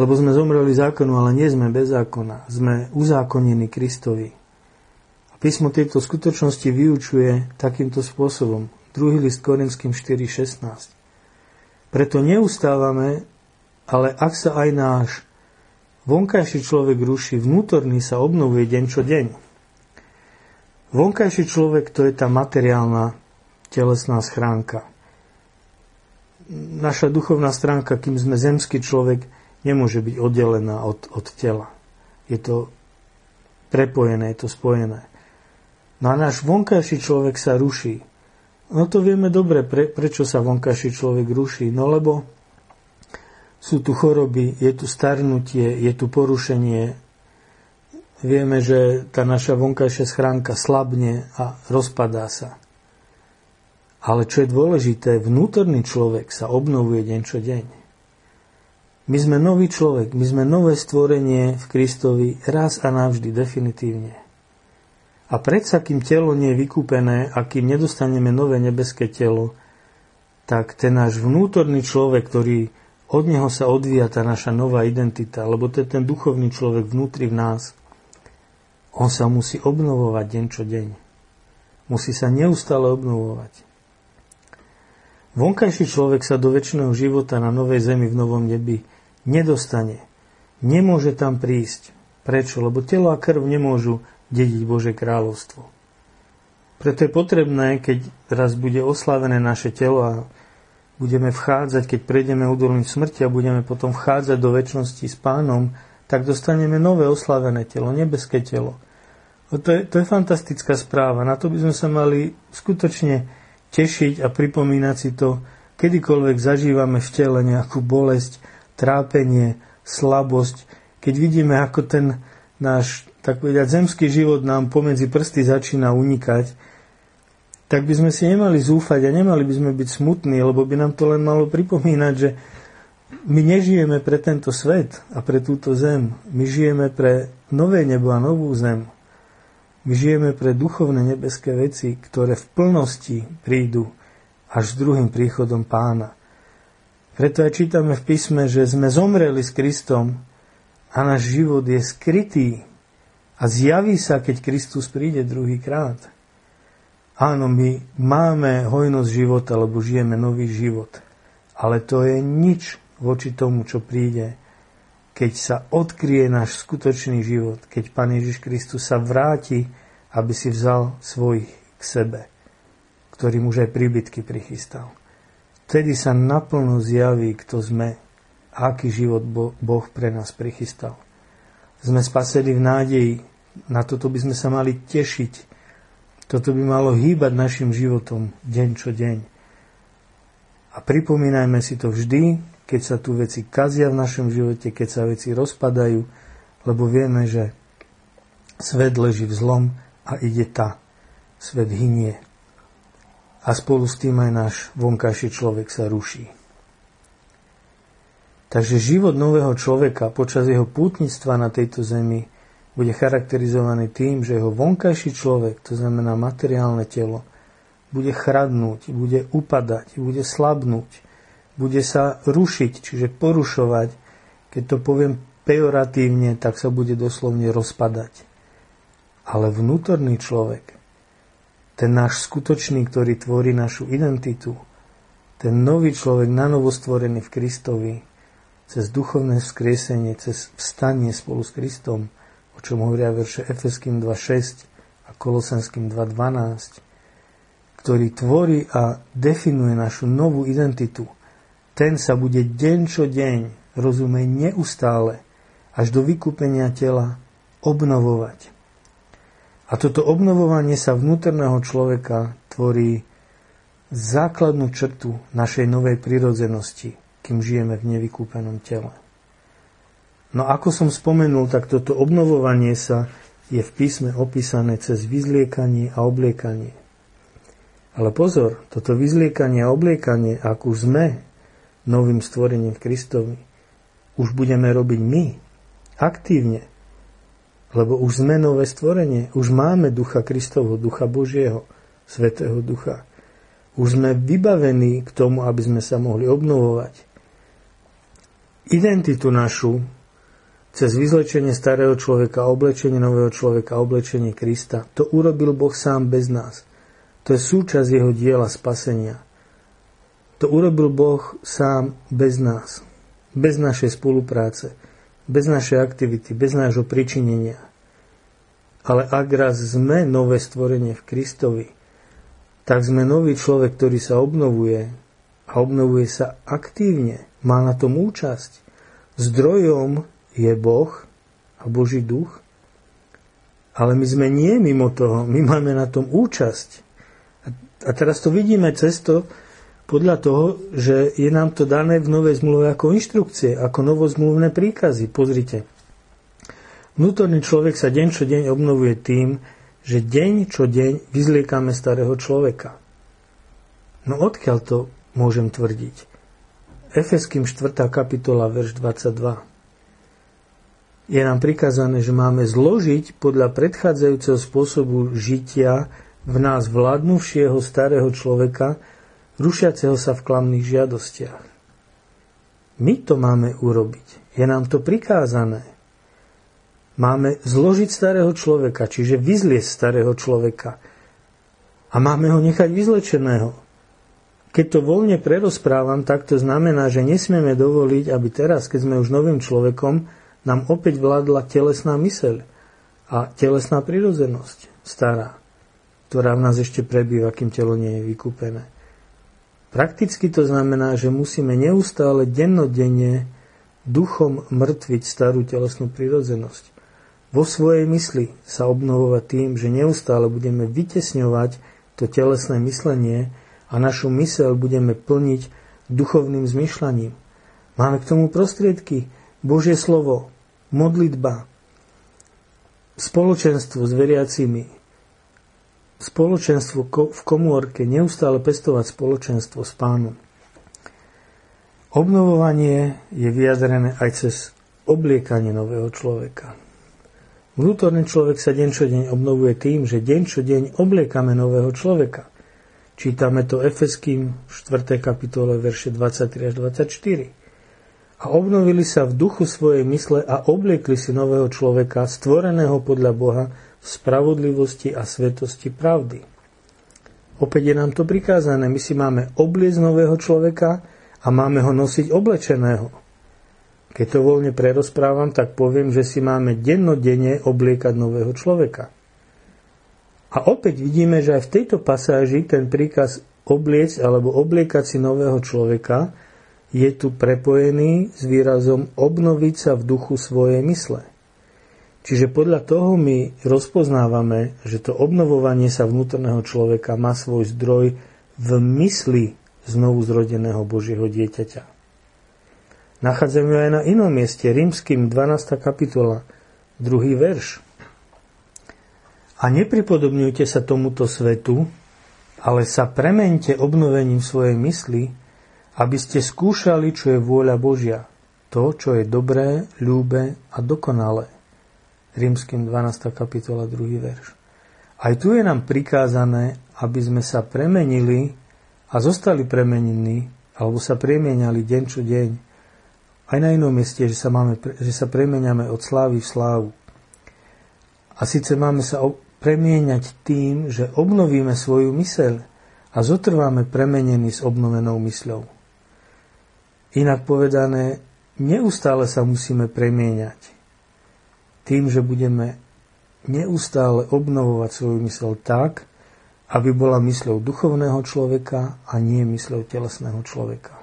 Lebo sme zomreli zákonu, ale nie sme bez zákona. Sme uzákonení Kristovi. Písmo tieto skutočnosti vyučuje takýmto spôsobom. Druhý list Korinským 4.16. Preto neustávame, ale ak sa aj náš vonkajší človek ruší, vnútorný sa obnovuje deň čo deň. Vonkajší človek to je tá materiálna telesná schránka. Naša duchovná stránka, kým sme zemský človek, nemôže byť oddelená od, od tela. Je to prepojené, je to spojené. No a náš vonkajší človek sa ruší. No to vieme dobre, pre, prečo sa vonkajší človek ruší. No lebo sú tu choroby, je tu starnutie, je tu porušenie. Vieme, že tá naša vonkajšia schránka slabne a rozpadá sa. Ale čo je dôležité, vnútorný človek sa obnovuje deň čo deň. My sme nový človek, my sme nové stvorenie v Kristovi raz a navždy, definitívne. A predsa, kým telo nie je vykúpené a kým nedostaneme nové nebeské telo, tak ten náš vnútorný človek, ktorý od neho sa odvíja tá naša nová identita, lebo to je ten duchovný človek vnútri v nás, on sa musí obnovovať deň čo deň. Musí sa neustále obnovovať. Vonkajší človek sa do väčšného života na novej zemi v novom nebi nedostane. Nemôže tam prísť. Prečo? Lebo telo a krv nemôžu dediť Bože kráľovstvo. Preto je potrebné, keď raz bude oslavené naše telo a budeme vchádzať, keď prejdeme údolím smrti a budeme potom vchádzať do väčšnosti s pánom, tak dostaneme nové oslavené telo, nebeské telo. To, je, to je fantastická správa. Na to by sme sa mali skutočne tešiť a pripomínať si to, kedykoľvek zažívame v tele nejakú bolesť, trápenie, slabosť, keď vidíme, ako ten náš tak povedať, zemský život nám pomedzi prsty začína unikať, tak by sme si nemali zúfať a nemali by sme byť smutní, lebo by nám to len malo pripomínať, že my nežijeme pre tento svet a pre túto zem. My žijeme pre nové nebo a novú zem. My žijeme pre duchovné nebeské veci, ktoré v plnosti prídu až s druhým príchodom pána. Preto aj čítame v písme, že sme zomreli s Kristom a náš život je skrytý a zjaví sa, keď Kristus príde druhýkrát. Áno, my máme hojnosť života, lebo žijeme nový život. Ale to je nič voči tomu, čo príde, keď sa odkrie náš skutočný život, keď Pán Ježiš Kristus sa vráti, aby si vzal svojich k sebe, ktorým už aj príbytky prichystal. Vtedy sa naplno zjaví, kto sme, aký život Boh pre nás prichystal. Sme spasení v nádeji, na toto by sme sa mali tešiť. Toto by malo hýbať našim životom deň čo deň. A pripomínajme si to vždy, keď sa tu veci kazia v našom živote, keď sa veci rozpadajú, lebo vieme, že svet leží v zlom a ide tá. Svet hynie. A spolu s tým aj náš vonkajší človek sa ruší. Takže život nového človeka počas jeho pútnictva na tejto zemi bude charakterizovaný tým, že jeho vonkajší človek, to znamená materiálne telo, bude chradnúť, bude upadať, bude slabnúť, bude sa rušiť, čiže porušovať. Keď to poviem pejoratívne, tak sa bude doslovne rozpadať. Ale vnútorný človek, ten náš skutočný, ktorý tvorí našu identitu, ten nový človek, nanovo stvorený v Kristovi, cez duchovné vzkriesenie, cez vstanie spolu s Kristom, o čom hovoria verše Efeským 2.6 a Kolosenským 2.12, ktorý tvorí a definuje našu novú identitu. Ten sa bude deň čo deň, rozumej neustále, až do vykúpenia tela obnovovať. A toto obnovovanie sa vnútorného človeka tvorí základnú črtu našej novej prirodzenosti, kým žijeme v nevykúpenom tele. No ako som spomenul, tak toto obnovovanie sa je v písme opísané cez vyzliekanie a obliekanie. Ale pozor, toto vyzliekanie a obliekanie, ak už sme novým stvorením Kristovi, už budeme robiť my, aktívne, lebo už sme nové stvorenie, už máme ducha Kristovho, ducha Božieho, Svetého ducha. Už sme vybavení k tomu, aby sme sa mohli obnovovať. Identitu našu cez vyzlečenie starého človeka, oblečenie nového človeka, oblečenie Krista, to urobil Boh sám bez nás. To je súčasť jeho diela spasenia. To urobil Boh sám bez nás, bez našej spolupráce, bez našej aktivity, bez nášho pričinenia. Ale ak raz sme nové stvorenie v Kristovi, tak sme nový človek, ktorý sa obnovuje a obnovuje sa aktívne, má na tom účasť. Zdrojom je Boh a Boží duch, ale my sme nie mimo toho, my máme na tom účasť. A teraz to vidíme cez to, podľa toho, že je nám to dané v novej zmluve ako inštrukcie, ako novozmluvné príkazy. Pozrite. Vnútorný človek sa deň čo deň obnovuje tým, že deň čo deň vyzliekame starého človeka. No odkiaľ to môžem tvrdiť? Efeským 4. kapitola, verš 22. Je nám prikázané, že máme zložiť podľa predchádzajúceho spôsobu žitia v nás vládnuvšieho starého človeka, rušiaceho sa v klamných žiadostiach. My to máme urobiť. Je nám to prikázané. Máme zložiť starého človeka, čiže vyzliesť starého človeka. A máme ho nechať vyzlečeného. Keď to voľne prerozprávam, tak to znamená, že nesmieme dovoliť, aby teraz, keď sme už novým človekom, nám opäť vládla telesná myseľ a telesná prirodzenosť stará ktorá v nás ešte prebýva, kým telo nie je vykúpené. Prakticky to znamená, že musíme neustále dennodenne duchom mŕtviť starú telesnú prirodzenosť. Vo svojej mysli sa obnovovať tým, že neustále budeme vytesňovať to telesné myslenie a našu mysel budeme plniť duchovným zmyšľaním. Máme k tomu prostriedky, Božie slovo, modlitba, spoločenstvo s veriacimi, spoločenstvo v komórke, neustále pestovať spoločenstvo s pánom. Obnovovanie je vyjadrené aj cez obliekanie nového človeka. Vnútorný človek sa deň čo deň obnovuje tým, že deň čo deň obliekame nového človeka. Čítame to Efeským 4. kapitole verše 23 až 24. A obnovili sa v duchu svojej mysle a obliekli si nového človeka, stvoreného podľa Boha, spravodlivosti a svetosti pravdy. Opäť je nám to prikázané. My si máme obliecť nového človeka a máme ho nosiť oblečeného. Keď to voľne prerozprávam, tak poviem, že si máme dennodenne obliekať nového človeka. A opäť vidíme, že aj v tejto pasáži ten príkaz obliecť alebo obliekať si nového človeka je tu prepojený s výrazom obnoviť sa v duchu svojej mysle. Čiže podľa toho my rozpoznávame, že to obnovovanie sa vnútorného človeka má svoj zdroj v mysli znovu zrodeného Božieho dieťaťa. Nachádzame aj na inom mieste, rímským 12. kapitola, druhý verš. A nepripodobňujte sa tomuto svetu, ale sa premente obnovením svojej mysli, aby ste skúšali, čo je vôľa Božia, to, čo je dobré, ľúbe a dokonalé. Rímským 12. kapitola 2. verš. Aj tu je nám prikázané, aby sme sa premenili a zostali premenení, alebo sa premieniali deň čo deň. Aj na inom mieste, že sa, máme, že sa premeniame od slávy v slávu. A síce máme sa premieňať tým, že obnovíme svoju myseľ a zotrváme premenení s obnovenou mysľou. Inak povedané, neustále sa musíme premieňať tým, že budeme neustále obnovovať svoju mysel tak, aby bola mysľou duchovného človeka a nie mysľou telesného človeka.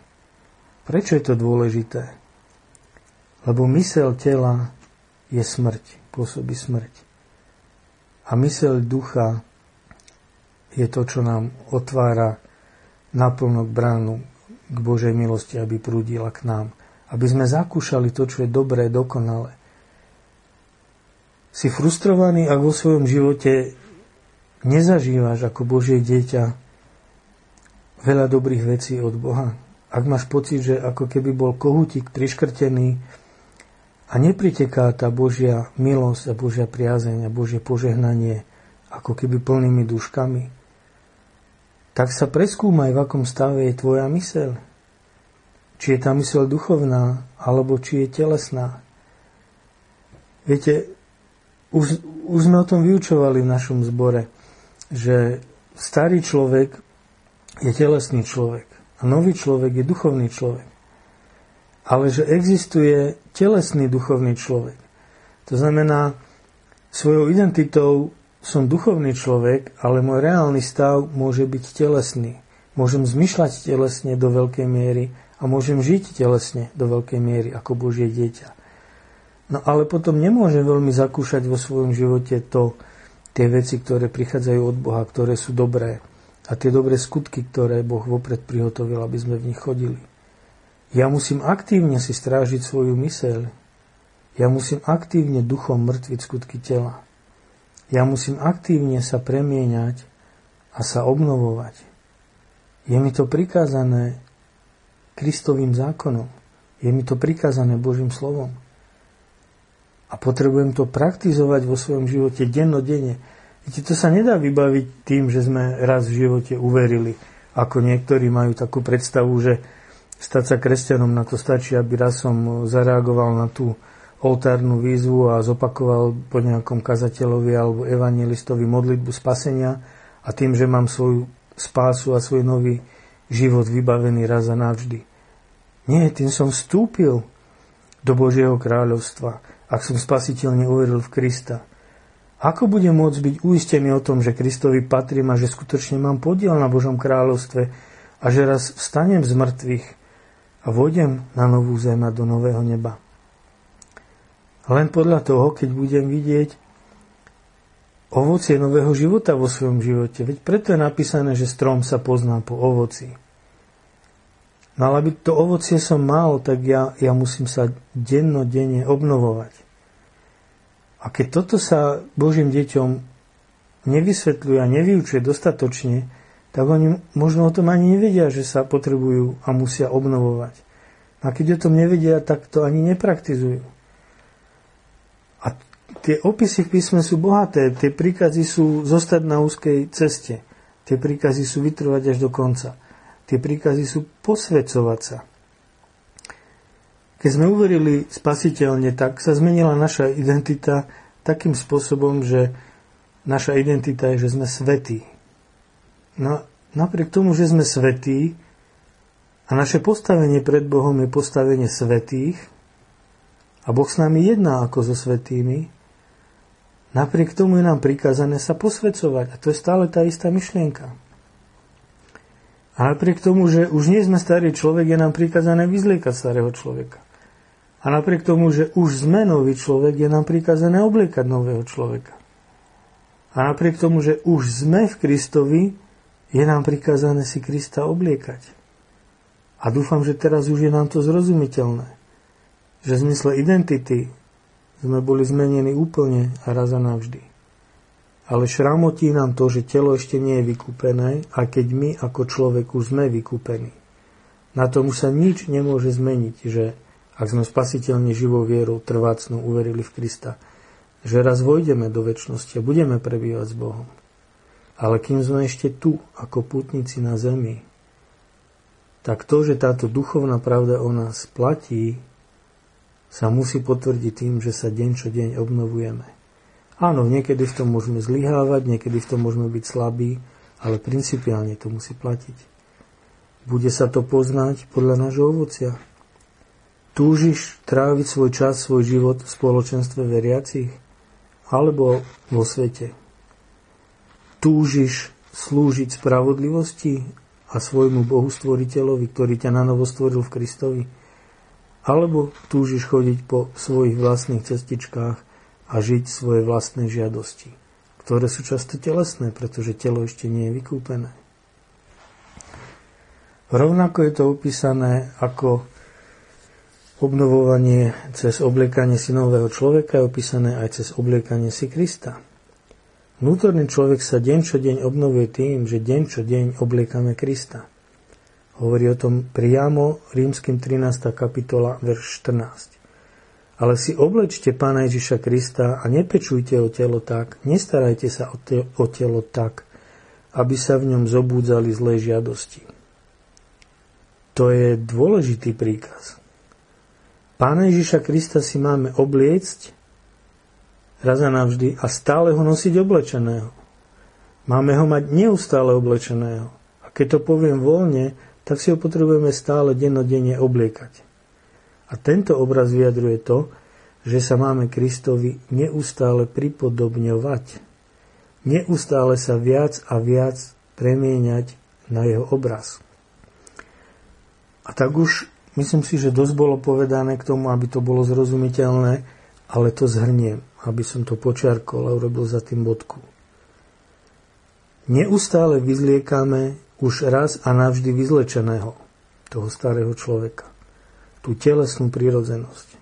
Prečo je to dôležité? Lebo mysel tela je smrť, pôsobí smrť. A mysel ducha je to, čo nám otvára naplno bránu k Božej milosti, aby prúdila k nám. Aby sme zakúšali to, čo je dobré, dokonalé si frustrovaný, ak vo svojom živote nezažívaš ako Božie dieťa veľa dobrých vecí od Boha. ak máš pocit, že ako keby bol kohútik triškrtený a nepriteká tá Božia milosť a Božia priazeň a Božie požehnanie ako keby plnými duškami, tak sa preskúmaj, v akom stave je tvoja myseľ. Či je tá myseľ duchovná, alebo či je telesná. Viete, už, už sme o tom vyučovali v našom zbore, že starý človek je telesný človek a nový človek je duchovný človek. Ale že existuje telesný duchovný človek. To znamená, svojou identitou som duchovný človek, ale môj reálny stav môže byť telesný. Môžem zmyšľať telesne do veľkej miery a môžem žiť telesne do veľkej miery ako Božie dieťa. No ale potom nemôžem veľmi zakúšať vo svojom živote to, tie veci, ktoré prichádzajú od Boha, ktoré sú dobré a tie dobré skutky, ktoré Boh vopred prihotovil, aby sme v nich chodili. Ja musím aktívne si strážiť svoju myseľ. Ja musím aktívne duchom mŕtviť skutky tela. Ja musím aktívne sa premieňať a sa obnovovať. Je mi to prikázané Kristovým zákonom. Je mi to prikázané Božím slovom. A potrebujem to praktizovať vo svojom živote dennodenne. Viete, to sa nedá vybaviť tým, že sme raz v živote uverili, ako niektorí majú takú predstavu, že stať sa kresťanom na to stačí, aby raz som zareagoval na tú oltárnu výzvu a zopakoval po nejakom kazateľovi alebo evangelistovi modlitbu spasenia a tým, že mám svoju spásu a svoj nový život vybavený raz a navždy. Nie, tým som vstúpil do Božieho kráľovstva, ak som spasiteľne uveril v Krista. Ako budem môcť byť uistený o tom, že Kristovi patrím a že skutočne mám podiel na Božom kráľovstve a že raz vstanem z mŕtvych a vodem na novú zem a do nového neba? Len podľa toho, keď budem vidieť ovocie nového života vo svojom živote. Veď preto je napísané, že strom sa pozná po ovoci. No ale aby to ovocie som mal, tak ja, ja musím sa dennodenne obnovovať. A keď toto sa Božím deťom nevysvetľuje a nevyučuje dostatočne, tak oni možno o tom ani nevedia, že sa potrebujú a musia obnovovať. A keď o tom nevedia, tak to ani nepraktizujú. Tie opisy v písme sú bohaté, tie príkazy sú zostať na úzkej ceste, tie príkazy sú vytrvať až do konca, tie príkazy sú posvedcovať sa. Keď sme uverili spasiteľne, tak sa zmenila naša identita takým spôsobom, že naša identita je, že sme svetí. No, napriek tomu, že sme svetí a naše postavenie pred Bohom je postavenie svetých a Boh s nami jedná ako so svetými, napriek tomu je nám prikázané sa posvedcovať. A to je stále tá istá myšlienka. A napriek tomu, že už nie sme starý človek, je nám prikázané vyzliekať starého človeka. A napriek tomu, že už sme nový človek, je nám prikazené obliekať nového človeka. A napriek tomu, že už sme v Kristovi, je nám prikázané si Krista obliekať. A dúfam, že teraz už je nám to zrozumiteľné. Že v zmysle identity sme boli zmenení úplne a raz a navždy. Ale šramotí nám to, že telo ešte nie je vykúpené, a keď my ako človek sme vykúpení. Na tom už sa nič nemôže zmeniť, že ak sme spasiteľne živou vierou trvácnou uverili v Krista, že raz vojdeme do väčšnosti a budeme prebývať s Bohom. Ale kým sme ešte tu, ako putníci na zemi, tak to, že táto duchovná pravda o nás platí, sa musí potvrdiť tým, že sa deň čo deň obnovujeme. Áno, niekedy v tom môžeme zlyhávať, niekedy v tom môžeme byť slabí, ale principiálne to musí platiť. Bude sa to poznať podľa nášho ovocia. Túžiš tráviť svoj čas, svoj život v spoločenstve veriacich alebo vo svete? Túžiš slúžiť spravodlivosti a svojmu Bohu stvoriteľovi, ktorý ťa na novo stvoril v Kristovi? Alebo túžiš chodiť po svojich vlastných cestičkách a žiť svoje vlastné žiadosti, ktoré sú často telesné, pretože telo ešte nie je vykúpené. Rovnako je to opísané ako Obnovovanie cez obliekanie si nového človeka je opísané aj cez obliekanie si Krista. Vnútorný človek sa deň čo deň obnovuje tým, že deň čo deň obliekame Krista. Hovorí o tom priamo rímským 13. kapitola, verš 14. Ale si oblečte Pána Ježiša Krista a nepečujte o telo tak, nestarajte sa o, te- o telo tak, aby sa v ňom zobúdzali zlé žiadosti. To je dôležitý príkaz. Pána Ježiša Krista si máme obliecť raz a navždy a stále ho nosiť oblečeného. Máme ho mať neustále oblečeného. A keď to poviem voľne, tak si ho potrebujeme stále dennodenne obliekať. A tento obraz vyjadruje to, že sa máme Kristovi neustále pripodobňovať. Neustále sa viac a viac premieňať na jeho obraz. A tak už myslím si, že dosť bolo povedané k tomu, aby to bolo zrozumiteľné, ale to zhrniem, aby som to počiarkol a urobil za tým bodku. Neustále vyzliekame už raz a navždy vyzlečeného, toho starého človeka, tú telesnú prírodzenosť.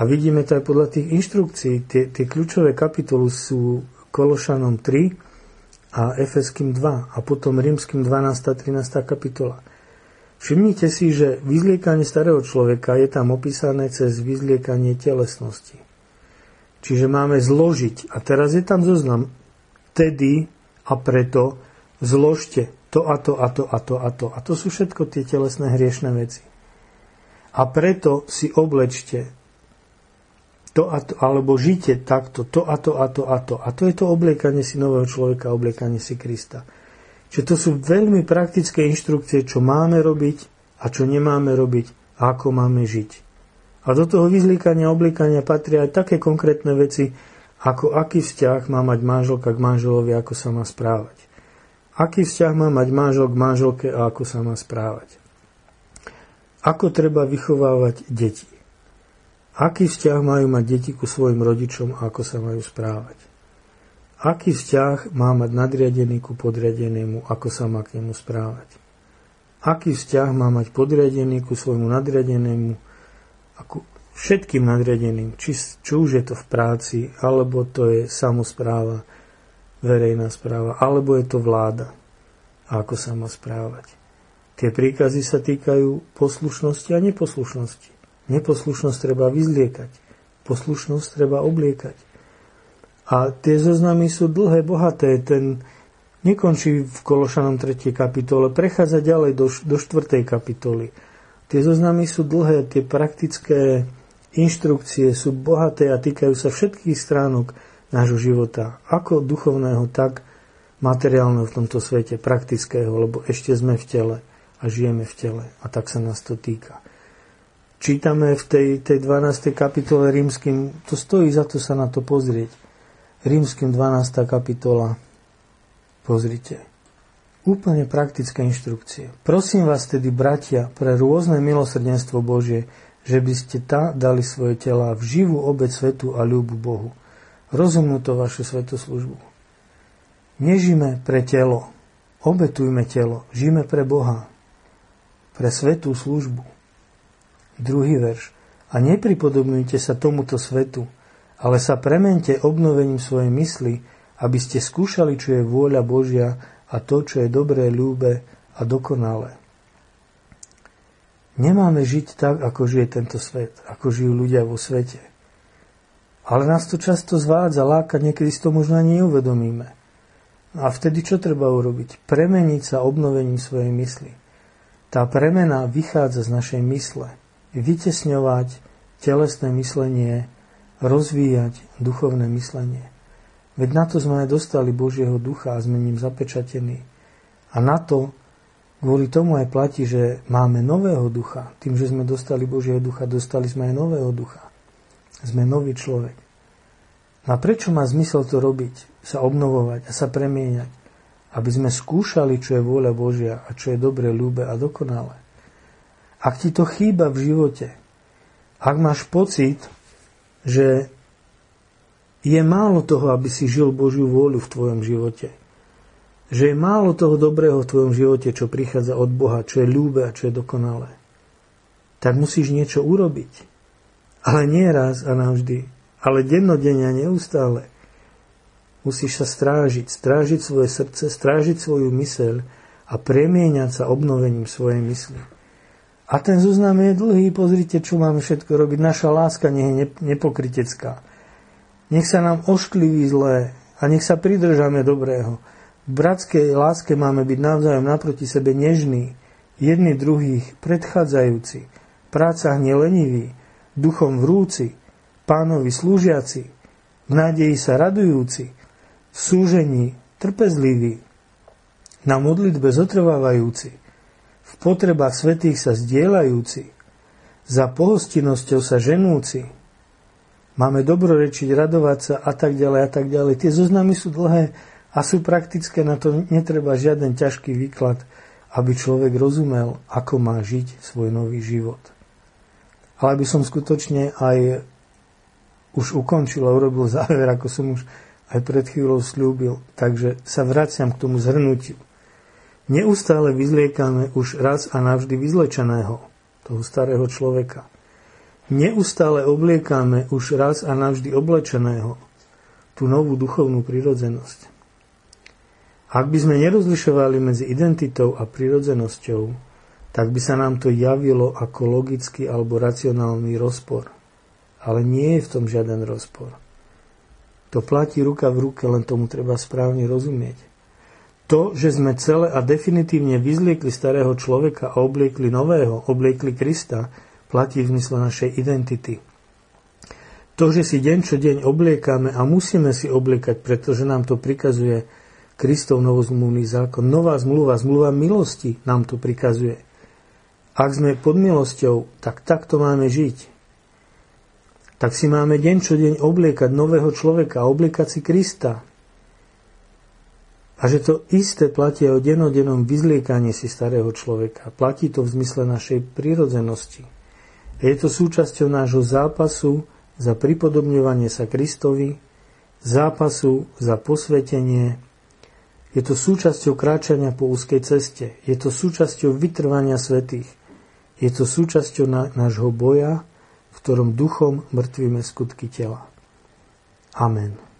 A vidíme to aj podľa tých inštrukcií. Tie, tie kľúčové kapitoly sú Kološanom 3 a Efeským 2 a potom Rímským 12. a 13. kapitola. Všimnite si, že vyzliekanie starého človeka je tam opísané cez vyzliekanie telesnosti. Čiže máme zložiť. A teraz je tam zoznam vtedy a preto zložte to a to a to a to a to. A to sú všetko tie telesné hriešne veci. A preto si oblečte to a to, alebo žite takto, to a to a to a to. A to je to obliekanie si nového človeka, obliekanie si Krista. Čiže to sú veľmi praktické inštrukcie, čo máme robiť a čo nemáme robiť, ako máme žiť. A do toho vyzlíkania, obliekania patria aj také konkrétne veci, ako aký vzťah má mať manželka k manželovi, ako sa má správať. Aký vzťah má mať manžel k manželke a ako sa má správať. Ako treba vychovávať deti. Aký vzťah majú mať deti ku svojim rodičom a ako sa majú správať. Aký vzťah má mať nadriadený ku podriadenému, ako sa má k nemu správať. Aký vzťah má mať podriadený ku svojmu nadriadenému, ako všetkým nadriadeným, či, či už je to v práci, alebo to je samozpráva, verejná správa, alebo je to vláda, a ako sa má správať. Tie príkazy sa týkajú poslušnosti a neposlušnosti. Neposlušnosť treba vyzliekať, poslušnosť treba obliekať. A tie zoznamy sú dlhé, bohaté. Ten nekončí v Kološanom 3. kapitole, prechádza ďalej do, do 4. kapitoly. Tie zoznamy sú dlhé, tie praktické Inštrukcie sú bohaté a týkajú sa všetkých stránok nášho života, ako duchovného, tak materiálneho v tomto svete, praktického, lebo ešte sme v tele a žijeme v tele a tak sa nás to týka. Čítame v tej, tej 12. kapitole rímským, to stojí za to sa na to pozrieť. Rímským 12. kapitola, pozrite. Úplne praktické inštrukcie. Prosím vás tedy, bratia, pre rôzne milosrdenstvo Božie, že by ste tá dali svoje tela v živú obec svetu a ľúbu Bohu. Rozumnú to vašu svetoslužbu. Nežime pre telo, obetujme telo, žime pre Boha, pre svetú službu. Druhý verš. A nepripodobňujte sa tomuto svetu, ale sa premente obnovením svojej mysli, aby ste skúšali, čo je vôľa Božia a to, čo je dobré, ľúbe a dokonalé. Nemáme žiť tak, ako žije tento svet, ako žijú ľudia vo svete. Ale nás to často zvádza, láka, niekedy si to možno ani neuvedomíme. A vtedy čo treba urobiť? Premeniť sa obnovením svojej mysli. Tá premena vychádza z našej mysle. Vytesňovať telesné myslenie, rozvíjať duchovné myslenie. Veď na to sme aj dostali Božieho ducha a sme ním zapečatení. A na to Kvôli tomu aj platí, že máme nového ducha. Tým, že sme dostali Božieho ducha, dostali sme aj nového ducha. Sme nový človek. A prečo má zmysel to robiť? Sa obnovovať a sa premieňať. Aby sme skúšali, čo je vôľa Božia a čo je dobre, ľúbe a dokonalé. Ak ti to chýba v živote, ak máš pocit, že je málo toho, aby si žil Božiu vôľu v tvojom živote, že je málo toho dobrého v tvojom živote, čo prichádza od Boha, čo je ľúbe a čo je dokonalé, tak musíš niečo urobiť. Ale nie raz a navždy, ale dennodenne a neustále. Musíš sa strážiť, strážiť svoje srdce, strážiť svoju myseľ a premieňať sa obnovením svojej mysli. A ten zoznam je dlhý, pozrite, čo máme všetko robiť. Naša láska nie je nepokritecká. Nech sa nám oškliví zlé a nech sa pridržame dobrého. V bratskej láske máme byť navzájom naproti sebe nežní, jedni druhých predchádzajúci, prácach neleniví, duchom vrúci, pánovi slúžiaci, v nádeji sa radujúci, v súžení trpezliví, na modlitbe zotrvávajúci, v potrebách svetých sa zdieľajúci, za pohostinnosťou sa ženúci, máme dobrorečiť, radovať sa a tak ďalej a tak ďalej. Tie zoznamy sú dlhé a sú praktické, na to netreba žiaden ťažký výklad, aby človek rozumel, ako má žiť svoj nový život. Ale aby som skutočne aj už ukončil a urobil záver, ako som už aj pred chvíľou slúbil. Takže sa vraciam k tomu zhrnutiu. Neustále vyzliekame už raz a navždy vyzlečeného, toho starého človeka. Neustále obliekame už raz a navždy oblečeného, tú novú duchovnú prirodzenosť. Ak by sme nerozlišovali medzi identitou a prirodzenosťou, tak by sa nám to javilo ako logický alebo racionálny rozpor. Ale nie je v tom žiaden rozpor. To platí ruka v ruke, len tomu treba správne rozumieť. To, že sme celé a definitívne vyzliekli starého človeka a obliekli nového, obliekli Krista, platí v zmysle našej identity. To, že si deň čo deň obliekame a musíme si obliekať, pretože nám to prikazuje Kristov novozmluvný zákon, nová zmluva, zmluva milosti nám to prikazuje. Ak sme pod milosťou, tak takto máme žiť tak si máme deň čo deň obliekať nového človeka, obliekať si Krista. A že to isté platí o denodennom vyzliekaní si starého človeka. Platí to v zmysle našej prírodzenosti. Je to súčasťou nášho zápasu za pripodobňovanie sa Kristovi, zápasu za posvetenie, je to súčasťou kráčania po úzkej ceste. Je to súčasťou vytrvania svetých. Je to súčasťou nášho boja v ktorom duchom mŕtvime skutky tela. Amen.